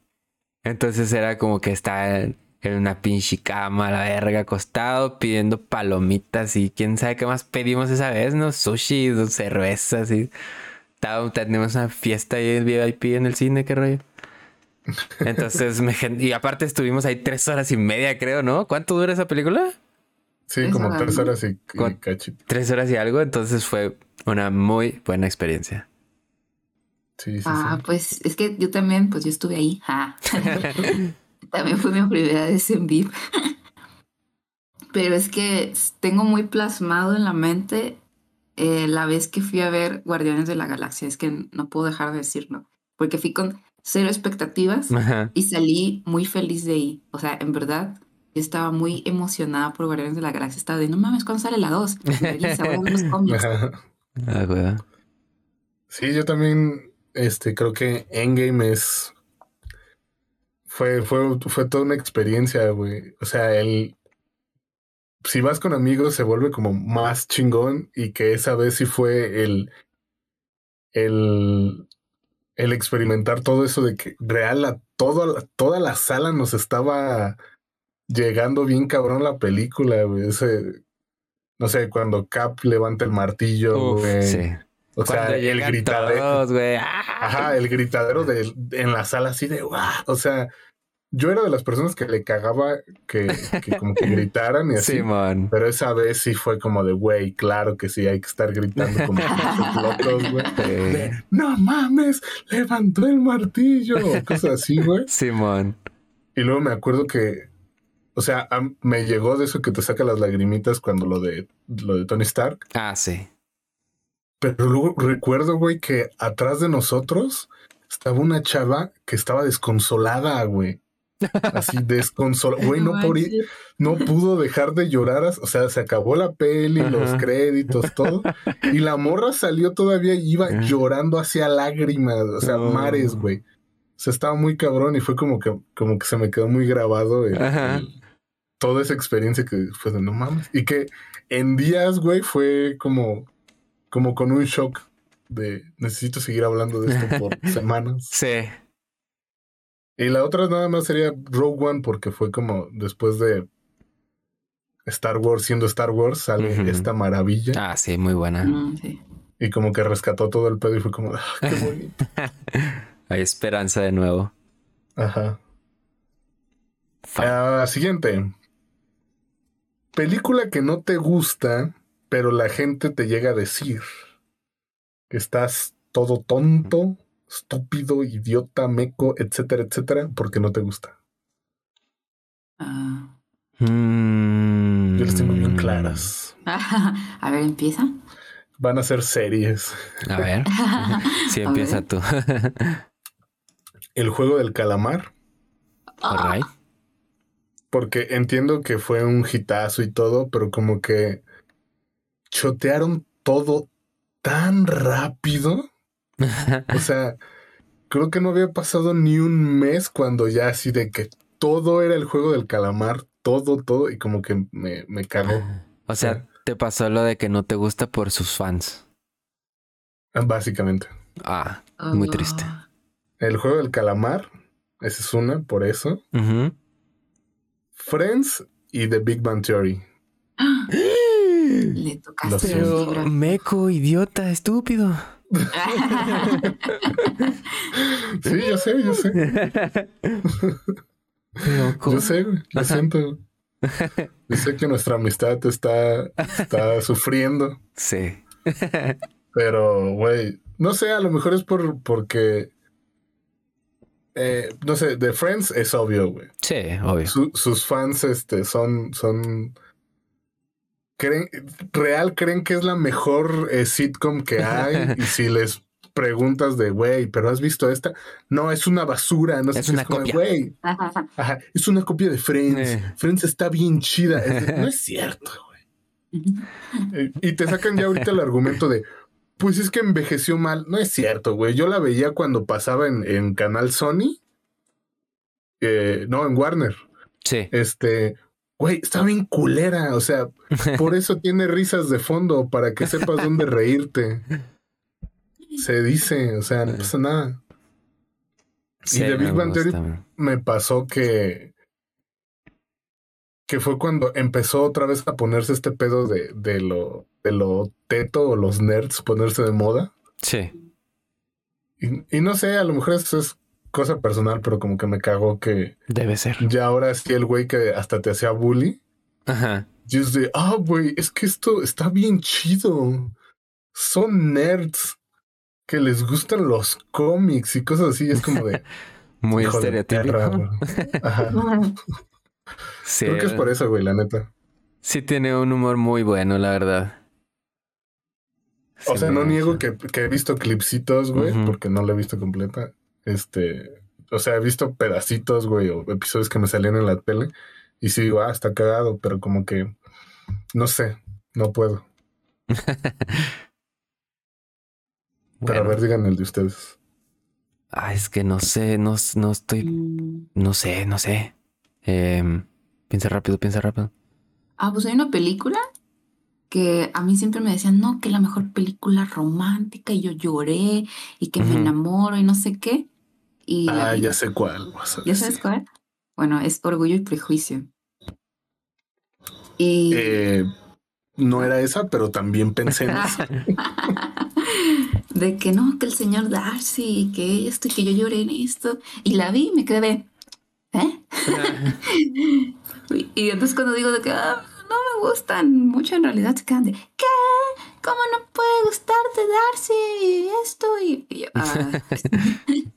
Entonces era como que estaba en una pinche cama, la verga, acostado, pidiendo palomitas y quién sabe qué más pedimos esa vez, ¿no? Sushi, dos cervezas y... Tenemos una fiesta ahí en VIP en el cine, qué rollo. Entonces, me, y aparte estuvimos ahí tres horas y media, creo, ¿no? ¿Cuánto dura esa película? Sí, Tres como horas, tres horas y, y cachito. Tres horas y algo, entonces fue una muy buena experiencia. Sí, sí, Ah, sí. pues es que yo también, pues yo estuve ahí. Ah. también fue mi primera vez en VIP. Pero es que tengo muy plasmado en la mente eh, la vez que fui a ver Guardianes de la Galaxia. Es que no puedo dejar de decirlo. Porque fui con cero expectativas Ajá. y salí muy feliz de ahí. O sea, en verdad, yo estaba muy emocionada por Guardianes de la Galaxia. Estaba de, no mames, ¿cuándo sale la 2? Vergüenza, voy a ver los cómics. Ajá. Ah, güey. Sí, yo también, este, creo que Endgame es, fue, fue, fue toda una experiencia, güey. O sea, el, si vas con amigos se vuelve como más chingón y que esa vez sí fue el, el, el experimentar todo eso de que real a toda, la- toda la sala nos estaba llegando bien cabrón la película, güey. Ese, no sé, cuando Cap levanta el martillo, Uf, güey. sí. O sea, Cuando el llegan gritadero. todos, güey. ¡ah! Ajá, el gritadero de, en la sala así de guau. O sea, yo era de las personas que le cagaba que, que como que gritaran y así. Simón. Pero esa vez sí fue como de, güey, claro que sí, hay que estar gritando como locos, güey. Sí. No mames, levantó el martillo. Cosas así, güey. Simón. Y luego me acuerdo que, o sea, me llegó de eso que te saca las lagrimitas cuando lo de, lo de Tony Stark. Ah, sí. Pero luego recuerdo, güey, que atrás de nosotros estaba una chava que estaba desconsolada, güey. Así desconsolada. Güey, no, por- no pudo dejar de llorar. O sea, se acabó la peli, los créditos, todo. Y la morra salió todavía y iba Ajá. llorando hacia lágrimas, o sea, mares, güey. Sea, estaba muy cabrón y fue como que, como que se me quedó muy grabado el- Ajá. el- toda esa experiencia que fue de no mames. Y que en días, güey, fue como, como con un shock de necesito seguir hablando de esto por semanas. Sí. Y la otra nada más sería Rogue One porque fue como después de Star Wars siendo Star Wars sale esta maravilla Ah, sí, muy buena. Mm, sí. y como que rescató todo el pedo y fue como, ah, qué bonito. Hay esperanza de nuevo. Ajá. Ah, siguiente. Película que no te gusta, pero la gente te llega a decir que estás todo tonto, estúpido, idiota, meco, etcétera, etcétera, porque no te gusta. Ah. Mm. Yo las tengo bien claras. a ver, empieza. Van a ser series. A ver, si A empieza ver. tú. El juego del calamar, Alright. porque entiendo que fue un hitazo y todo, pero como que chotearon todo tan rápido. O sea, creo que no había pasado ni un mes cuando ya así de que todo era el juego del calamar, todo, todo, y como que me, me cagó, O sea, te pasó lo de que no te gusta por sus fans. básicamente. Ah, muy Oh. triste. El juego del calamar, esa es una, por eso. Friends y The Big Bang Theory. Le tocaste fibra. meco, idiota, estúpido. Sí, yo sé, yo sé. Pero, ¿cómo? Yo sé, güey, lo siento. Yo sé que nuestra amistad está, está sufriendo, Sí. pero, güey, no sé, a lo mejor es por porque, eh, no sé, de Friends es obvio, güey. Sí, obvio. Su- sus fans, este, son, son, creen, real creen que es la mejor eh, sitcom que hay y si les preguntas de, güey, pero has visto esta, no, es una basura, no Es una como, copia. güey, Ajá, es una copia de Friends. Eh. Friends está bien chida. Es de, no es cierto, güey. Y te sacan ya ahorita el argumento de, pues es que envejeció mal. No es cierto, güey. Yo la veía cuando pasaba en, en Canal Sony. Eh, no, en Warner. Sí. Este, güey, está bien culera. O sea, por eso tiene risas de fondo, para que sepas dónde reírte. Se dice, o sea, no pasa nada. Sí, de Big Bang Theory- me pasó que que fue cuando empezó otra vez a ponerse este pedo de, de lo de lo teto o los nerds ponerse de moda Sí. y, y no sé a lo mejor eso es cosa personal pero como que me cagó que Debe ser. ya ahora sí el güey que hasta te hacía bully Ajá. y es de ah güey es que esto está bien chido son nerds que les gustan los cómics y cosas así es como de Muy de estereotípico. güey. Ajá. Sí, Creo que es por eso, güey, la neta. sí tiene un humor muy bueno, la verdad. O sea, no niego que, que he visto clipsitos, güey, porque no la he visto completa. Este, o sea, he visto pedacitos, güey, o episodios que me salían en la tele. Y sí digo, ah, está cagado, pero como que, no sé, no puedo. Pero a ver, digan el de ustedes. Ah, es que no sé, no, no estoy, no sé, no sé. Em, piensa rápido, piensa rápido. Ah, pues hay una película que a mí siempre me decían, no, que la mejor película romántica y yo lloré y que me enamoro y no sé qué. Y Ah, ya sé cuál. ¿Ya sabes cuál? Bueno, es Orgullo y Prejuicio. Y Eh, no era esa, pero también pensé en esa. de que no, que el señor Darcy que esto y que yo lloré en esto. Y la vi y me quedé, ¿eh? Y- Y entonces cuando digo de que "Ah, no me gustan mucho, en realidad se quedan de ¿qué? ¿Cómo no puede gustarte Darcy y esto? Y, y yo, "Ah".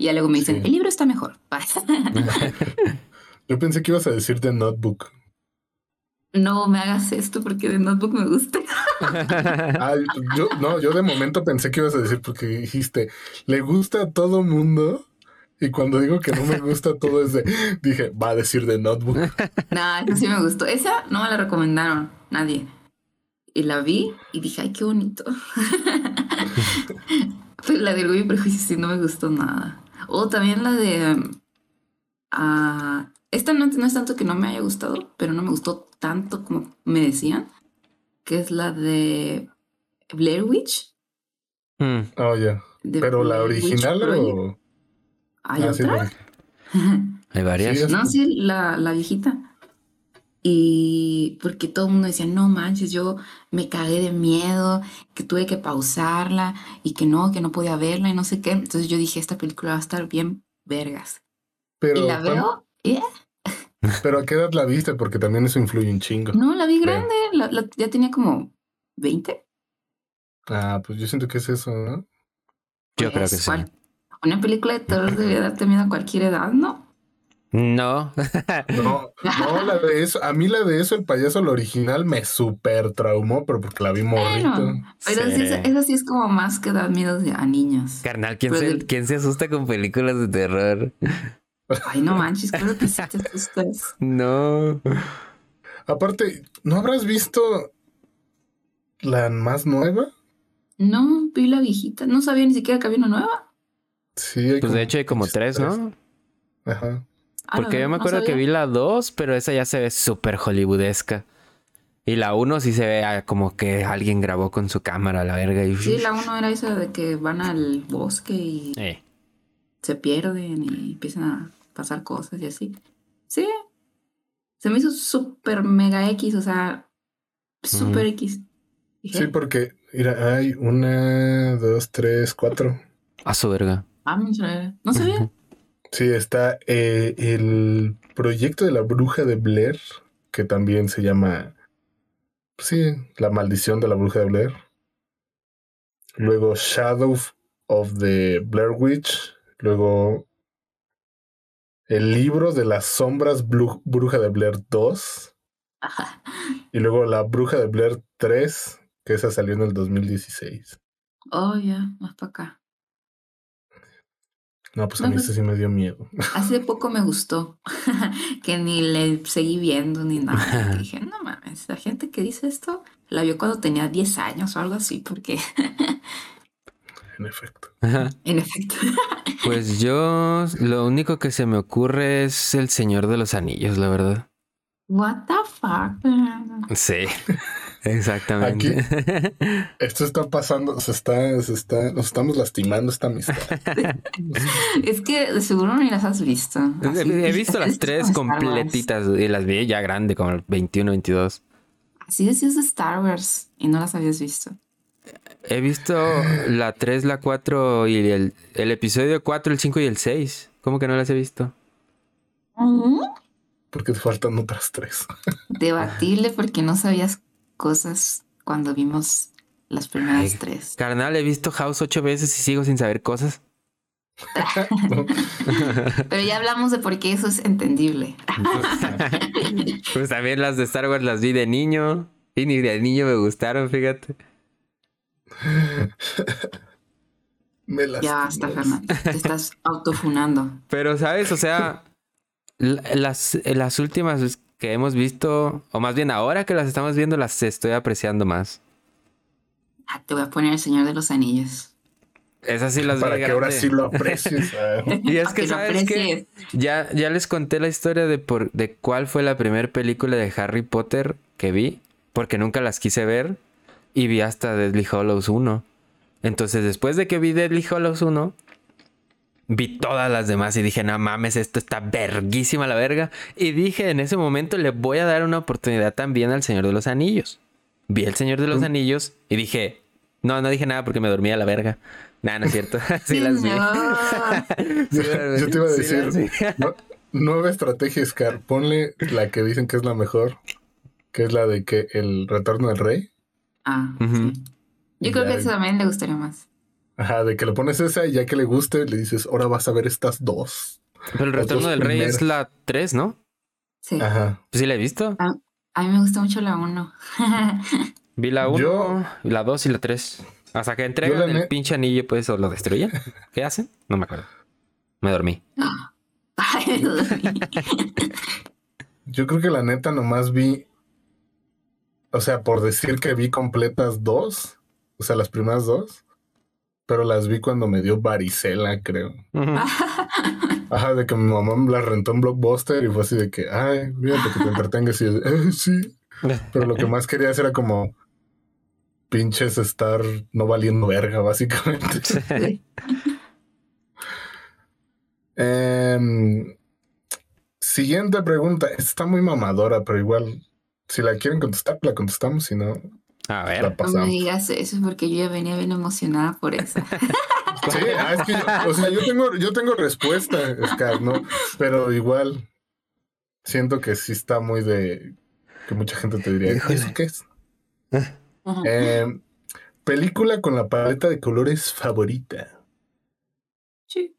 Y ya luego me dicen, Sí. el libro está mejor. Yo pensé que ibas a decir The Notebook. no me hagas esto porque de Notebook me gusta. Ah, yo, no, yo de momento pensé que ibas a decir porque dijiste, le gusta a todo mundo. Y cuando digo que no me gusta todo es de, dije, va a decir The Notebook. No, esa sí me gustó. Esa no me la recomendaron nadie. Y la vi y dije, ay, qué bonito. Pero la de Orgullo y Prejuicio sí no me gustó nada. O también la de. ah, esta no, no es tanto que no me haya gustado, pero no me gustó tanto como me decían. Que es la de Blair Witch. Mm, Oh, ya. de Pero la Blair original Project. o. ¿Hay Ah, otra? Hay varias. Sí, No, sí, la, la viejita. Y porque todo el mundo decía, no manches, yo me cagué de miedo, que tuve que pausarla y que no, que no podía verla y no sé qué. Entonces yo dije, esta película va a estar bien vergas. Pero, y la ¿cuán- veo, ¿eh? pero a qué edad la viste, porque también eso influye un chingo. No, la vi grande, la- la- ya tenía como 20. Ah, pues yo siento que es eso, ¿no? Yo creo que Pues, sí. Una película de terror debería darte miedo a cualquier edad, ¿no? No. No, no, la de eso, a mí la de eso, el payaso, el original, me super traumó, pero porque la vi morrito. Bueno, pero Sí. sí, es como más que dar miedo a niños. Carnal, ¿quién Pero se, ¿quién se asusta con películas de terror? Ay, no manches, claro que sí te asustas. No. Aparte, ¿no habrás visto la más nueva? No, vi la viejita. No sabía ni siquiera que había una nueva. Sí, hay Pues como de hecho hay como tres, ¿no? Ajá. Ah, Porque yo me no acuerdo que vi la 2, pero esa ya se ve súper hollywoodesca. Y la 1 sí se ve como que alguien grabó con su cámara la verga. Y... Sí, la uno era esa de que van al bosque y Eh, se pierden y empiezan a pasar cosas y así. Sí. Se me hizo súper mega X, o sea, súper X. Dije, Sí, porque mira, hay una, dos, tres, cuatro. a su verga. "Ah, mi madre". No sabía. Sí, está eh, el proyecto de la bruja de Blair, que también se llama, sí, la maldición de la bruja de Blair. Luego Shadow of the Blair Witch. Luego el libro de las sombras Blu- bruja de Blair 2. Ajá. Y luego la bruja de Blair 3, que esa salió en el 2016. Oh, ya, más para acá. No, pues a No, mí pues- ese sí me dio miedo. Hace poco me gustó, que ni le seguí viendo ni nada. dije, no mames, la gente que dice esto la vio cuando tenía 10 años o algo así, porque En efecto. Ajá. en efecto. Pues yo, lo único que se me ocurre es El Señor de los Anillos, la verdad. What the fuck? Sí, exactamente. Esto está pasando, se está, se está, nos estamos lastimando esta amistad. Es que seguro ni las has visto. Así, He visto las es tres completitas y las vi ya grande, como el 21, 22. Así decías de Star Wars y no las habías visto. He visto la 3, la 4 y el, el episodio 4, el 5 y el 6. ¿Cómo que no las he visto? Porque te faltan otras tres. Debatible porque no sabías cosas cuando vimos las primeras Ay. tres. Carnal, he visto House ocho veces y sigo sin saber cosas. Pero ya hablamos de por qué eso es entendible. Pues también las de Star Wars las vi de niño. Y ni de niño me gustaron, fíjate. Me Ya basta. Fernando. Te estás autofunando. Pero, ¿sabes? O sea, la- las, las últimas que hemos visto, o más bien ahora que las estamos viendo, las estoy apreciando más. Ah, te voy a poner el Señor de los Anillos. Esas sí las Para que ahora grande. sí lo aprecies. ah. Y es que, ¿sabes qué? aprecies. Ya, ya les conté la historia de, por, de cuál fue la primera película de Harry Potter que vi, porque nunca las quise ver, y vi hasta Deadly Hollows 1. Entonces, después de que vi Deadly Hollows 1, vi todas las demás y dije, no mames, esto está verguísima la verga. Y dije, en ese momento le voy a dar una oportunidad también al Señor de los Anillos. Vi el Señor de los ¿Tú? Anillos y dije, no, no dije nada porque me dormía la verga. Nah, no es cierto. sí las vi. Sí, Yo, te iba a decir, no- nueva estrategia, Scar. Ponle la que dicen que es la mejor, que es la de que el retorno del rey. Ah, sí. Yo creo Ya. que eso también le gustaría más. Ajá, de que le pones esa y ya que le guste, le dices, ahora vas a ver estas dos. Pero el retorno del rey es la 3, ¿no? Sí. Ajá. Pues sí la he visto. A mí me gusta mucho la 1. Vi la 1, Yo- la 2 y la 3. Hasta que entregan el ne- pinche anillo, pues, o lo destruyen. ¿Qué hacen? No me acuerdo. Me dormí. Yo creo que la neta nomás vi, o sea, por decir que vi completas dos, o sea, las primeras dos, pero las vi cuando me dio varicela, creo. Ajá, de que mi mamá me las rentó en Blockbuster y fue así de que, ay, fíjate que te entretengas y yo, "Eh, sí. Pero lo que más quería hacer era como pinches estar no valiendo verga, básicamente. Sí. Em, siguiente pregunta. Está muy mamadora, pero igual, si la quieren contestar, la contestamos, si no, A ver. No me digas eso porque yo ya venía bien emocionada por eso. Sí, ah, es que, yo- o sea, yo tengo, yo tengo respuesta, Scar, ¿no? Pero igual, siento que sí está muy de que mucha gente te diría, Híjole. ¿eso qué es? Ajá. Em, película con la paleta de colores favorita. Sí.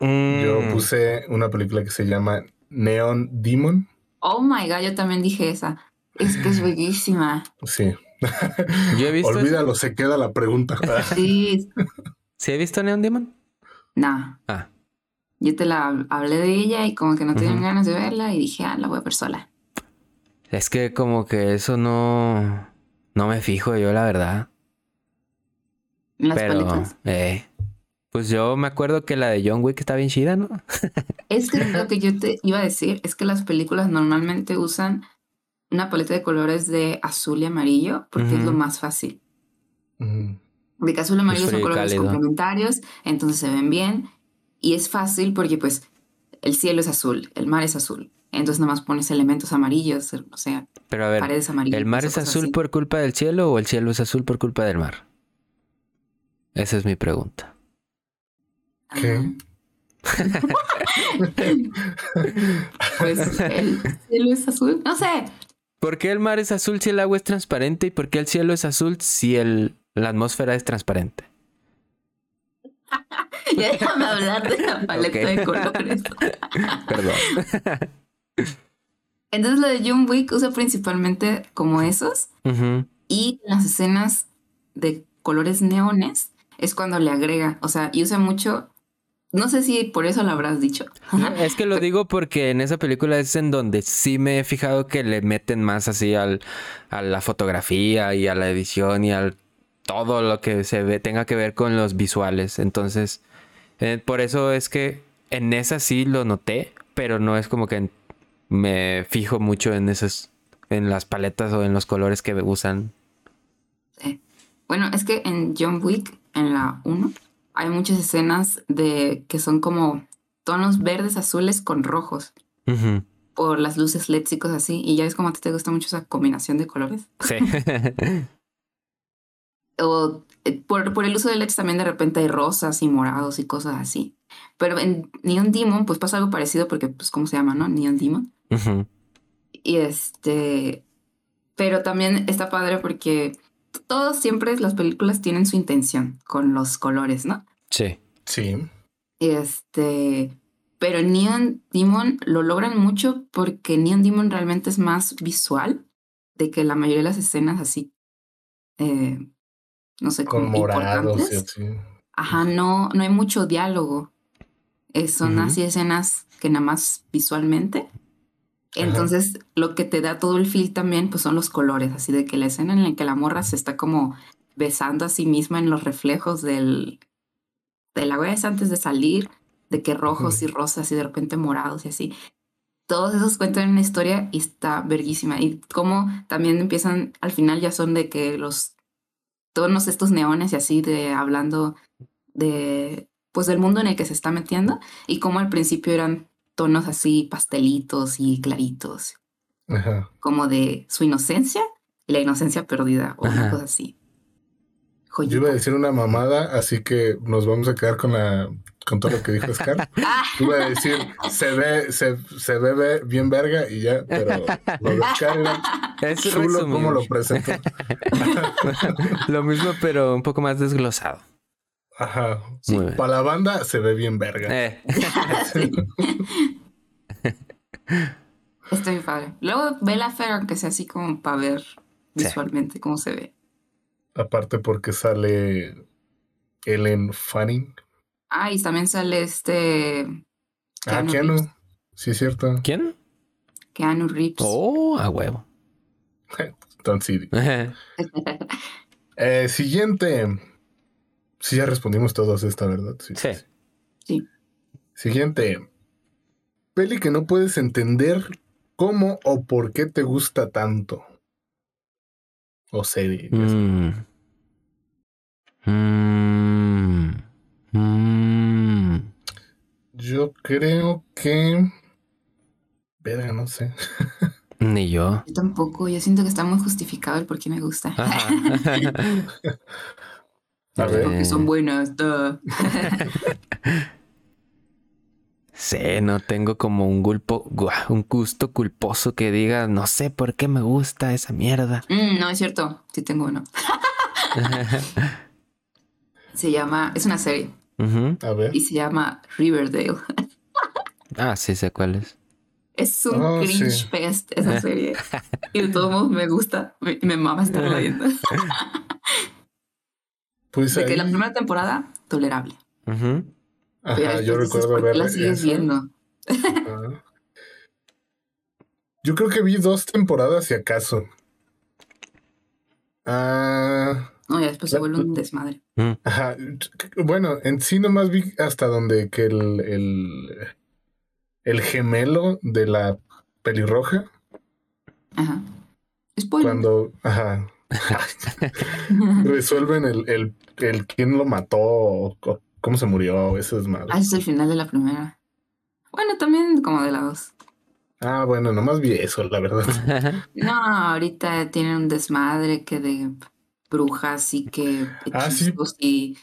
Yo Mm, puse una película que se llama Neon Demon. Oh my god, yo también dije esa. Es que es bellísima. Sí. Yo he visto. Olvídalo, se queda la pregunta. Sí. ¿Sí he visto Neon Demon? No. Ah, Yo te la hablé de ella y como que no tenían Ujú. ganas de verla y dije, ah, la voy a ver sola. es que como que eso no. No me fijo yo, la verdad. Las Pero, paletas. eh, pues yo me acuerdo que la de John Wick está bien chida, ¿no? Es que lo que yo te iba a decir es que las películas normalmente usan una paleta de colores de azul y amarillo porque es lo más fácil. De que azul y amarillo son colores cálido. complementarios, entonces se ven bien. Y es fácil porque pues el cielo es azul, el mar es azul. Entonces nada más pones elementos amarillos, o sea, Pero a ver, paredes amarillas. ¿el mar es azul así. por culpa del cielo o el cielo es azul por culpa del mar? Esa es mi pregunta. ¿Qué? Pues el cielo es azul. No sé. ¿Por qué el mar es azul si el agua es transparente? ¿Y por qué el cielo es azul si el, la atmósfera es transparente? Ya déjame hablar de la paleta de colores. Perdón. Entonces lo de John Wick usa principalmente como esos. Ujú. Y en las escenas de colores neones es cuando le agrega. O sea, y usa mucho. No sé si por eso lo habrás dicho. No, es que lo digo porque en esa película es en donde sí me he fijado que le meten más así al, a la fotografía y a la edición y al todo lo que se ve tenga que ver con los visuales. Entonces, eh, por eso es que en esa sí lo noté, pero no es como que me fijo mucho en esas, en las paletas o en los colores que usan. Sí. Bueno, es que en John Wick, en la 1, hay muchas escenas de que son como tonos verdes, azules con rojos. Por las luces y cosas así. Y ya ves como a ti te gusta mucho esa combinación de colores. Sí. O eh, por, por el uso de LEDs también de repente hay rosas y morados y cosas así. Pero en Neon Demon pues pasa algo parecido porque pues ¿cómo se llama, no? Neon Demon. Y este... Pero también está padre porque todos siempre las películas tienen su intención con los colores, ¿no? Sí. Sí. Este... Pero Neon Demon lo logran mucho porque Neon Demon realmente es más visual de que la mayoría de las escenas así, eh, no sé, Con como morados y importantes. así. Ajá, no, no hay mucho diálogo. Eh, son así escenas que nada más visualmente. Entonces, lo que te da todo el feel también, pues son los colores, así de que la escena en la que la morra se está como besando a sí misma en los reflejos del, del agua es antes de salir, de que rojos y rosas y de repente morados y así. Todos esos cuentan una historia y está verguísima. Y como también empiezan, al final ya son de que los tonos estos neones y así de hablando de pues del mundo en el que se está metiendo y como al principio eran tonos así pastelitos y claritos, Ajá. como de su inocencia y la inocencia perdida o una Ajá. cosa así. Yo iba a decir una mamada, así que nos vamos a quedar con la con todo lo que dijo Scar. Ah, Iba a decir, se ve, se, se ve bien verga y ya, pero lo de Scar era Es chulo como lo presentó. Lo mismo, pero un poco más desglosado. Ajá. Bien. Para la banda se ve bien verga. Eh. sí. Está bien padre. Luego ve la Fair, aunque sea así como para ver Sí. visualmente cómo se ve. Aparte porque sale Ellen Fanning. Ah, y también sale este Ah, Keanu. Reeves. Sí, es cierto. ¿Quién? Keanu Reeves. Oh, a huevo. Sí. Eh, siguiente. Sí ya respondimos todos esta, ¿verdad? Sí. Sí. Siguiente. Peli que no puedes entender cómo o por qué te gusta tanto. O serie. Mm. Mm. Mm. Yo creo que. Verga, no sé. Ni yo. Yo tampoco, yo siento que está muy justificado el por qué me gusta. Porque son buenas. duh. Sí, no tengo como un gulpo, un gusto culposo que diga, no sé por qué me gusta esa mierda. Mm, no, es cierto. Sí tengo uno. Se llama, es una serie. A ver. y se llama Riverdale. Ah, sí sé cuál es. Es un Oh, cringe sí. fest esa serie. Y de todos modos me gusta. Me, me mama estarla viendo. Pues De que la primera temporada, tolerable. Pero Ajá, yo recuerdo ¿por qué ver la sigues eso. viendo? Ajá. Yo creo que vi dos temporadas si acaso. Ah, No, ya después se vuelve un desmadre. Mm. ajá. Bueno, en sí nomás vi hasta donde que el, el, el gemelo de la pelirroja, Ajá. Spoiler. cuando ajá, resuelven el, el, el quién lo mató o cómo se murió, eso es malo. Ah, ese es el final de la primera. Bueno, también como de la dos. Ah, bueno, nomás vi eso, la verdad. No, ahorita tienen un desmadre que de brujas y que Ah, sí. y...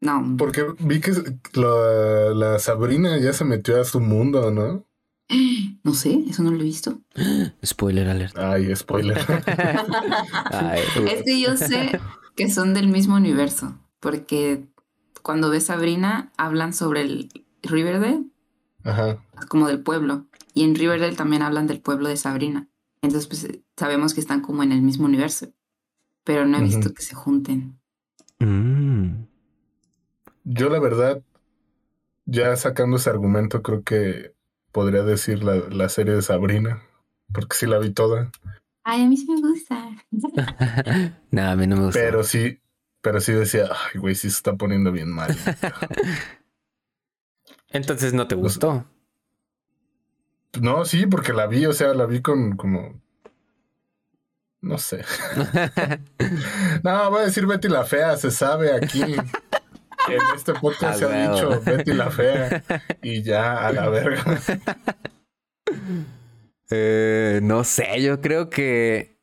No, Porque vi que la, la Sabrina ya se metió a su mundo, ¿no? no sé, eso no lo he visto. Spoiler alert. Ay, spoiler. Ay, Es que yo sé que son del mismo universo, porque cuando ves Sabrina hablan sobre el Riverdale, Ajá. como del pueblo, y en Riverdale también hablan del pueblo de Sabrina. Entonces, pues sabemos que están como en el mismo universo, pero no he visto que se junten. Mm. Yo la verdad, ya sacando ese argumento, creo que podría decir la, la serie de Sabrina, porque sí la vi toda, Ay, a mí sí me gusta. no, a mí no me gusta. pero sí, pero sí decía, ay, güey, sí se está poniendo bien mal. Entonces no te Pues, gustó. No, sí, porque la vi, o sea, la vi con como... No sé. No, voy a decir Betty la Fea, se sabe aquí. En este podcast Ah, se ha dicho Betty la Fea y ya a la verga. Eh, no sé, yo creo que.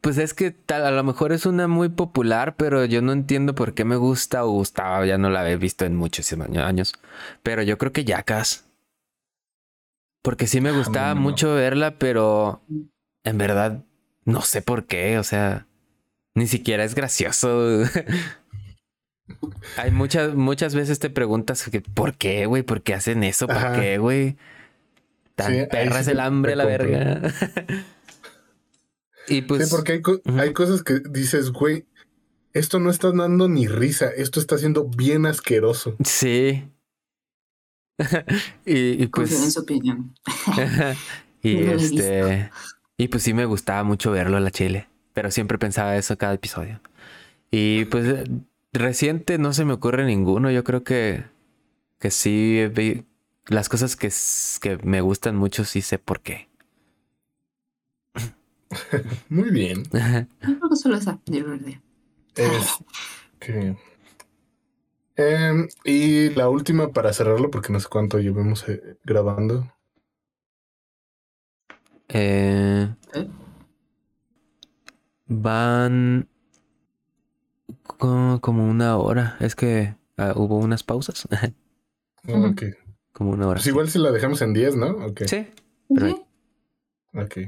Pues es que tal, a lo mejor es una muy popular, pero yo no entiendo por qué me gusta o gustaba. Ya no la he visto en muchos años. Pero yo creo que Jackass. Porque sí me gustaba no. mucho verla, pero en verdad no sé por qué. O sea, ni siquiera es gracioso. Hay muchas, muchas veces te preguntas que, ¿por qué, güey? ¿Por qué hacen eso? ¿Por Ajá. qué, güey? Tan Sí, perra es sí el hambre, la compro. verga. y pues. sí, porque hay, co- hay cosas que dices, güey, esto no está dando ni risa, esto está siendo bien asqueroso. Sí. y, y Confío en pues. su opinión. y No este. Y pues sí me gustaba mucho verlo a la chile. Pero siempre pensaba eso cada episodio. Y pues reciente no se me ocurre ninguno. Yo creo que. Que sí. Las cosas que, que me gustan mucho sí sé por qué. Muy bien. Yo creo que solo esa. Es que- Em, y la última para cerrarlo, porque no sé cuánto llevemos eh, grabando. Eh, ¿Eh? van co- como una hora. Es que ah, hubo unas pausas. Ok. como una hora. Pues igual si la dejamos en 10, ¿no? Sí. Pero- Sí. Ok.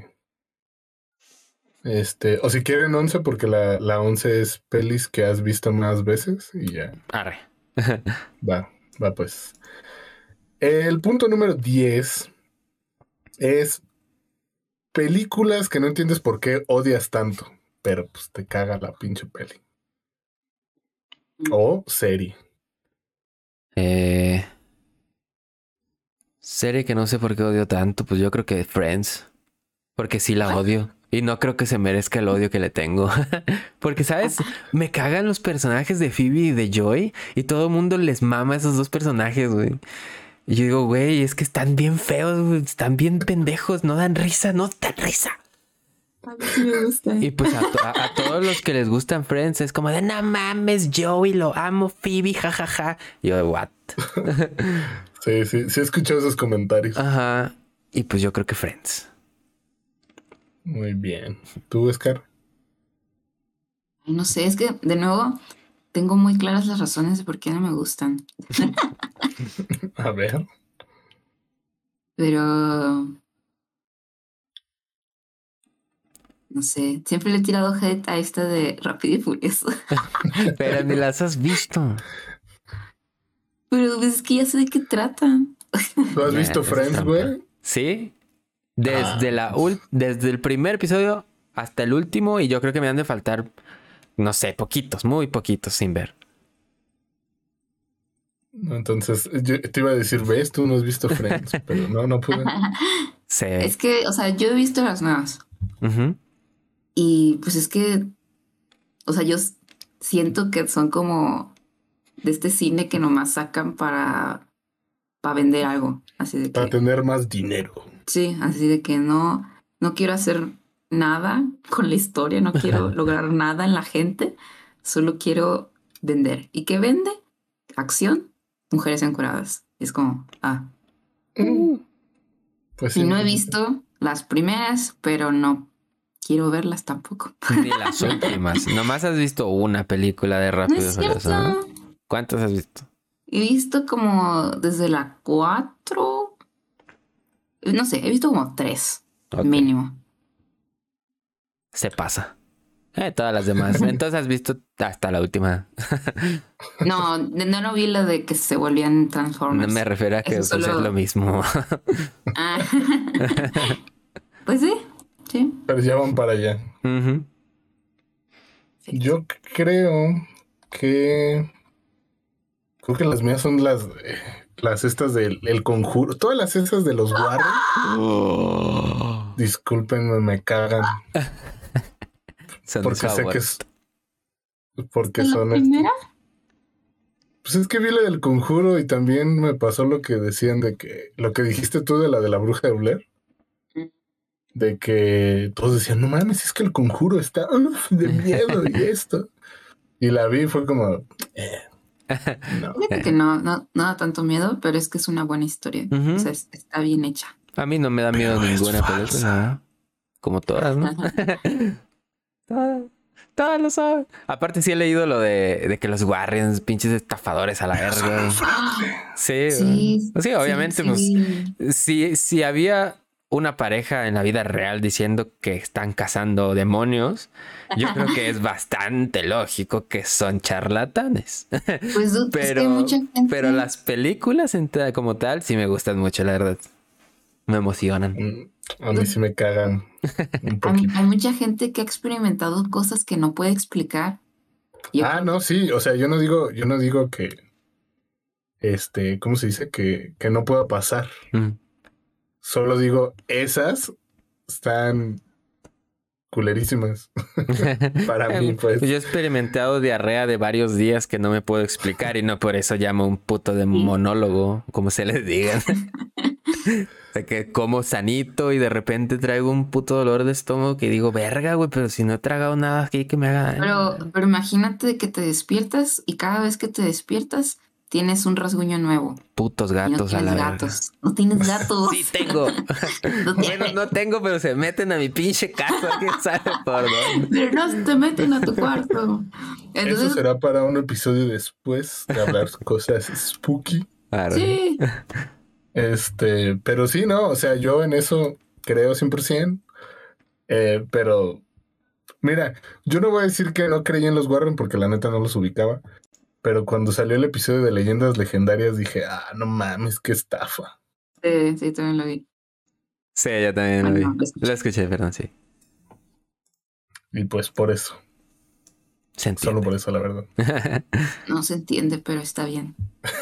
Este, o si quieren 11, porque la, la 11 es pelis que has visto más veces y ya. Arre. Va, va pues. El punto número 10 es películas que no entiendes por qué odias tanto, pero pues te caga la pinche peli. O serie. Eh, serie que no sé por qué odio tanto, pues yo creo que Friends. Porque sí la odio. Y no creo que se merezca el odio que le tengo. Porque, ¿sabes? Me cagan los personajes de Phoebe y de Joy. Y todo el mundo les mama a esos dos personajes, güey. Y yo digo, güey, es que están bien feos, güey. Están bien pendejos. No dan risa, no dan risa. A mí sí me gusta. Y pues a, to- a- a todos los que les gustan Friends es como de, no mames, Joey, lo amo, Phoebe, jajaja. Y yo, what? Sí, sí, sí he escuchado esos comentarios. Ajá. Y pues yo creo que Friends. Muy bien. ¿Tú, Oscar? Ay, No sé, es que de nuevo tengo muy claras las razones de por qué no me gustan. A ver. Pero. No sé, siempre le he tirado hate a esta de Rápido y Furioso. Pero ni las has visto. Pero pues, es que ya sé de qué tratan. ¿Tú has visto Friends, güey? ¿Sí? Desde, la desde el primer episodio hasta el último y yo creo que me han de faltar, no sé, poquitos, muy poquitos sin ver. Entonces, yo te iba a decir, ves, tú no has visto Friends, pero no, no pude. Sí. Es que, o sea, yo he visto las nuevas. Ujú. Y pues es que, o sea, yo siento que son como de este cine que nomás sacan para, para vender algo. Así de Para que, tener más dinero. sí, así de que no, no quiero hacer nada con la historia, no quiero lograr nada en la gente, solo quiero vender. ¿Y qué vende? Acción, mujeres encuradas. Es como, ah. Pues Y sí. no he visto las primeras, pero no quiero verlas tampoco. Ni las últimas. Nomás has visto una película de No Rápido es ¿no? ¿Cuántas has visto? He visto como desde la 4. No sé, he visto como 3 Ok. mínimo. Se pasa. Eh, todas las demás. Entonces has visto hasta la última. No, no, no vi la de que se volvían No Transformers. me refiero a que Eso pues, es lo mismo. Ah. pues sí, sí. Pero ya van para allá. Sí. Yo creo que. Creo que las mías son las. eh, las estas del el conjuro. Todas las esas de los Warren. Discúlpenme, me cagan. Son Porque sé que es. Porque ¿La son. este- primera? Pues es que vi la del conjuro y también me pasó lo que decían de que. Lo que dijiste tú de la de la bruja de Blair. De que todos decían, no mames, es que el conjuro está uf, de miedo y esto. Y la vi y fue como. eh, no. Fíjate que no, no, no da tanto miedo, pero es que es una buena historia. O sea, es- está bien hecha. A mí no me da miedo Pero es ninguna película. Como todas, ¿no? todas, todas lo saben. Aparte sí he leído lo de, de que los Warriors, pinches estafadores a la verga. Sí, Sí, sí, obviamente, pues sí. si, si había una pareja en la vida real diciendo que están cazando demonios, yo creo que es bastante lógico que son charlatanes. Pues dude, es que Pero, hay mucha gente. pero las películas en como tal sí me gustan mucho, la verdad. Me emocionan. Mm, A mí sí me cagan un Hay, poquito. hay mucha gente que ha experimentado cosas que no puede explicar. Yo- Ah, no, sí, o sea, yo no digo, yo no digo que, este, ¿cómo se dice? Que, que no pueda pasar. Mm. Solo digo, esas están culerísimas para mí, pues. Yo he experimentado diarrea de varios días que no me puedo explicar y no por eso llamo un puto de monólogo, como se les diga. O sea, que como sanito y de repente traigo un puto dolor de estómago que digo, verga, güey, pero si no he tragado nada aquí que me haga... Pero, pero imagínate que te despiertas y cada vez que te despiertas tienes un rasguño nuevo. Putos no gatos a la verga. gatos. No tienes gatos. Sí tengo. No bueno, no tengo, pero se meten a mi pinche casa. ¿Quién sabe por dónde? Pero no te meten a tu cuarto. Eso Entonces, será para un episodio después de hablar cosas spooky. Claro. sí. Este, pero sí, no, o sea, yo en eso creo 100%. Eh, pero, mira, yo no voy a decir que no creí en los Warren porque la neta no los ubicaba. Pero cuando salió el episodio de Leyendas Legendarias dije, ah, no mames, qué estafa. Sí, sí, también lo vi. Sí, yo también lo Ah, vi. no, lo escuché. Lo escuché, perdón, sí. Y pues por eso, Se solo por eso, la verdad. No se entiende, pero está bien.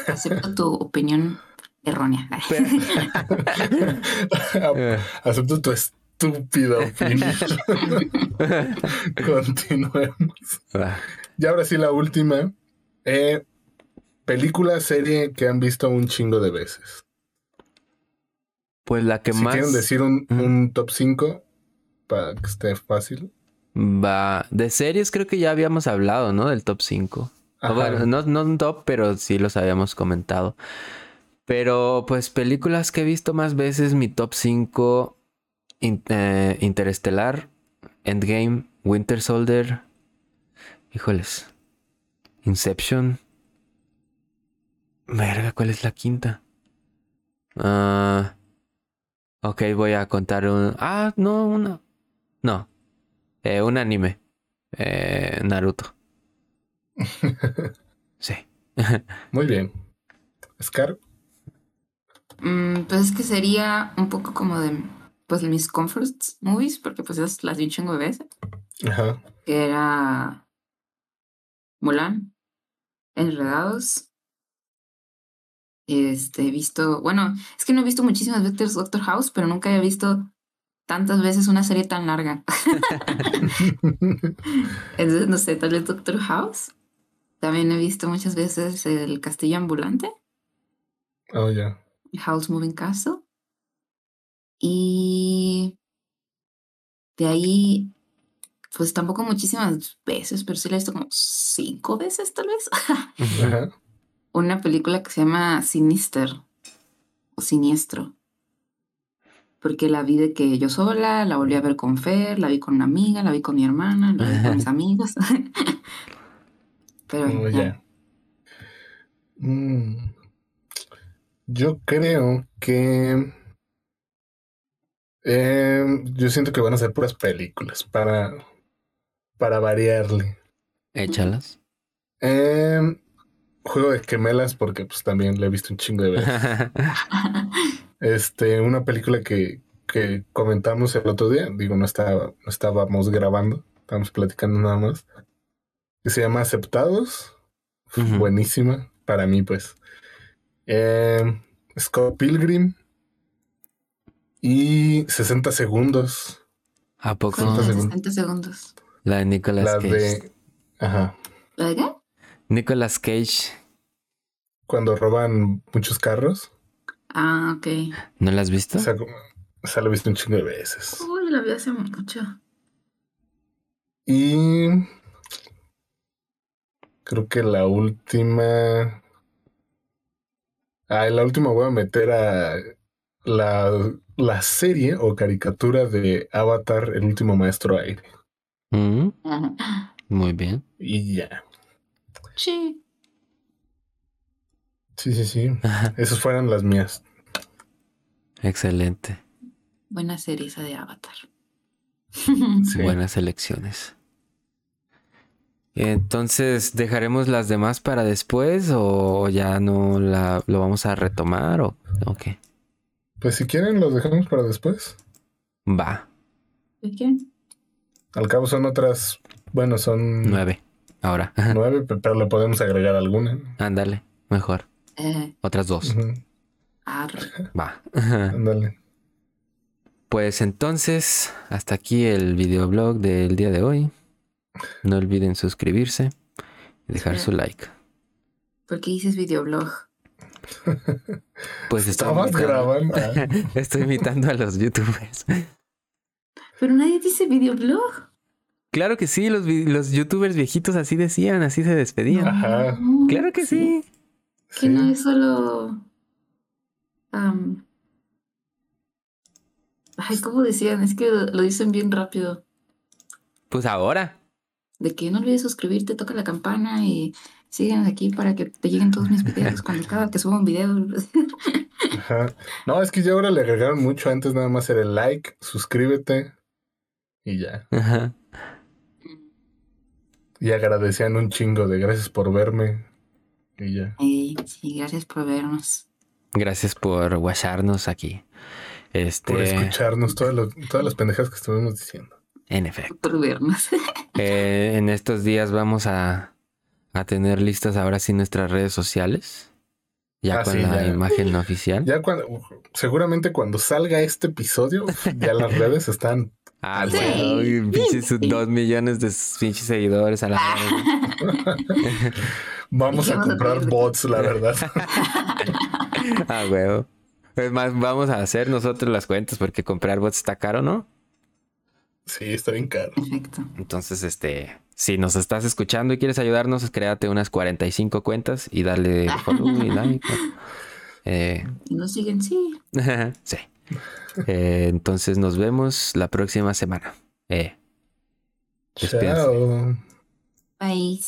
Acepto tu opinión errónea. Acepto tu, es- estúpido, Phil. Continuemos. Ah, Y ahora sí, la última. Eh, película, serie que han visto un chingo de veces. Pues la que si más quieren decir un, top 5 para que esté fácil. va de series creo que ya habíamos hablado, ¿no? Del top 5. Ajá. bueno, no, no un top, pero sí los habíamos comentado. Pero pues películas que he visto más veces, mi top 5, In- eh, Interestelar, Endgame, Winter Soldier, híjoles, Inception. Verga, ¿cuál es la quinta? Ah, ok, voy a contar un... Ah, no, una... No, eh, un anime. Eh, Naruto. Sí. Muy bien. Scar. Mm, pues es que sería un poco como de pues mis comfort movies, porque pues esas las vi un chingo de veces. Ajá. Que era Mulan, Enredados. Este, he visto, bueno, es que no he visto muchísimas veces Doctor House, pero nunca he visto tantas veces una serie tan larga. Entonces, no sé, tal vez Doctor House. También he visto muchas veces El Castillo Ambulante. oh, ya. House Moving Castle. Y de ahí, pues tampoco muchísimas veces, pero sí la he visto como cinco veces tal vez. Ajá. Una película que se llama Sinister o Siniestro. Porque la vi de que yo sola, la volví a ver con Fer, la vi con una amiga, la vi con mi hermana, la vi con mis amigos. Pero Oh, ya. Mm. Yo creo que. eh, yo siento que van a ser puras películas para, para variarle. Échalas. Eh, juego de gemelas, porque pues también la he visto un chingo de veces. Este, una película que, que comentamos el otro día, digo, no estaba, no estábamos grabando, estábamos platicando nada más, que se llama Aceptados. Buenísima, para mí, pues. Eh, Scott Pilgrim y 60 segundos. ¿A poco? Con 60 segundos. 60 segundos. La de Nicolas La Cage. de. Ajá. ¿La de qué? Nicolas Cage. Cuando roban muchos carros. Ah, ok. ¿No la has visto? O sea, como- o sea, lo he visto un chingo de veces. Uy, la vi hace mucho. Y creo que la última. Ah, en la última voy a meter a la, la serie o caricatura de Avatar, el último maestro aire. Mm, Ajá. muy bien. Y ya. Sí. Sí, sí, sí. Esas fueron las mías. Excelente. Buena serie esa de Avatar. Sí. Buenas elecciones. Entonces, ¿dejaremos las demás para después o ya no la, lo vamos a retomar o, o qué? Pues si quieren, los dejamos para después. Va, ¿De qué? Al cabo son otras. Bueno, son nueve. Ahora, nueve, pe- pero le podemos agregar alguna. ándale, mejor. Eh, Otras dos. Va. Ándale. Pues entonces, hasta aquí el videoblog del día de hoy. No olviden suscribirse y dejar su like. ¿Por qué dices videoblog? Pues estoy Estabas imitando- grabando. Estoy imitando a los youtubers. Pero nadie dice videoblog. Claro que sí, los, los youtubers viejitos así decían, así se despedían. Ajá. No, Claro que sí. Que sí. no es solo. am, Ay, ¿cómo decían? Es que lo, dicen bien rápido. Pues ahora. De que no olvides suscribirte, toca la campana y síguenos aquí para que te lleguen todos mis videos. Cuando cada que suba un video. Ajá. No, es que ya ahora le agregaron mucho. Antes nada más era el like, suscríbete y ya. Ajá. Y agradecían un chingo de gracias por verme y ya. Ey, sí, gracias por vernos. Gracias por guacharnos aquí. Este, Por escucharnos todas, lo- todas las pendejas que estuvimos diciendo. en efecto. Por vernos. Eh, en estos días vamos a, a tener listas ahora sí nuestras redes sociales. Ya Ah, con sí, la ya. imagen oficial. Ya cuando, seguramente cuando salga este episodio, ya las redes están. Ah, Sí. güey, pinches Sí. dos millones de pinches seguidores a la verga. Vamos a comprar bots, la verdad. Ah, huevo. Es más, vamos a hacer nosotros las cuentas porque comprar bots está caro, ¿no? Sí, está bien caro. Perfecto. Entonces, este, si nos estás escuchando y quieres ayudarnos, créate unas 45 cuentas y dale follow y like. Eh, Y nos siguen, sí. sí. Eh, entonces nos vemos la próxima semana. Eh. Chao. Bye.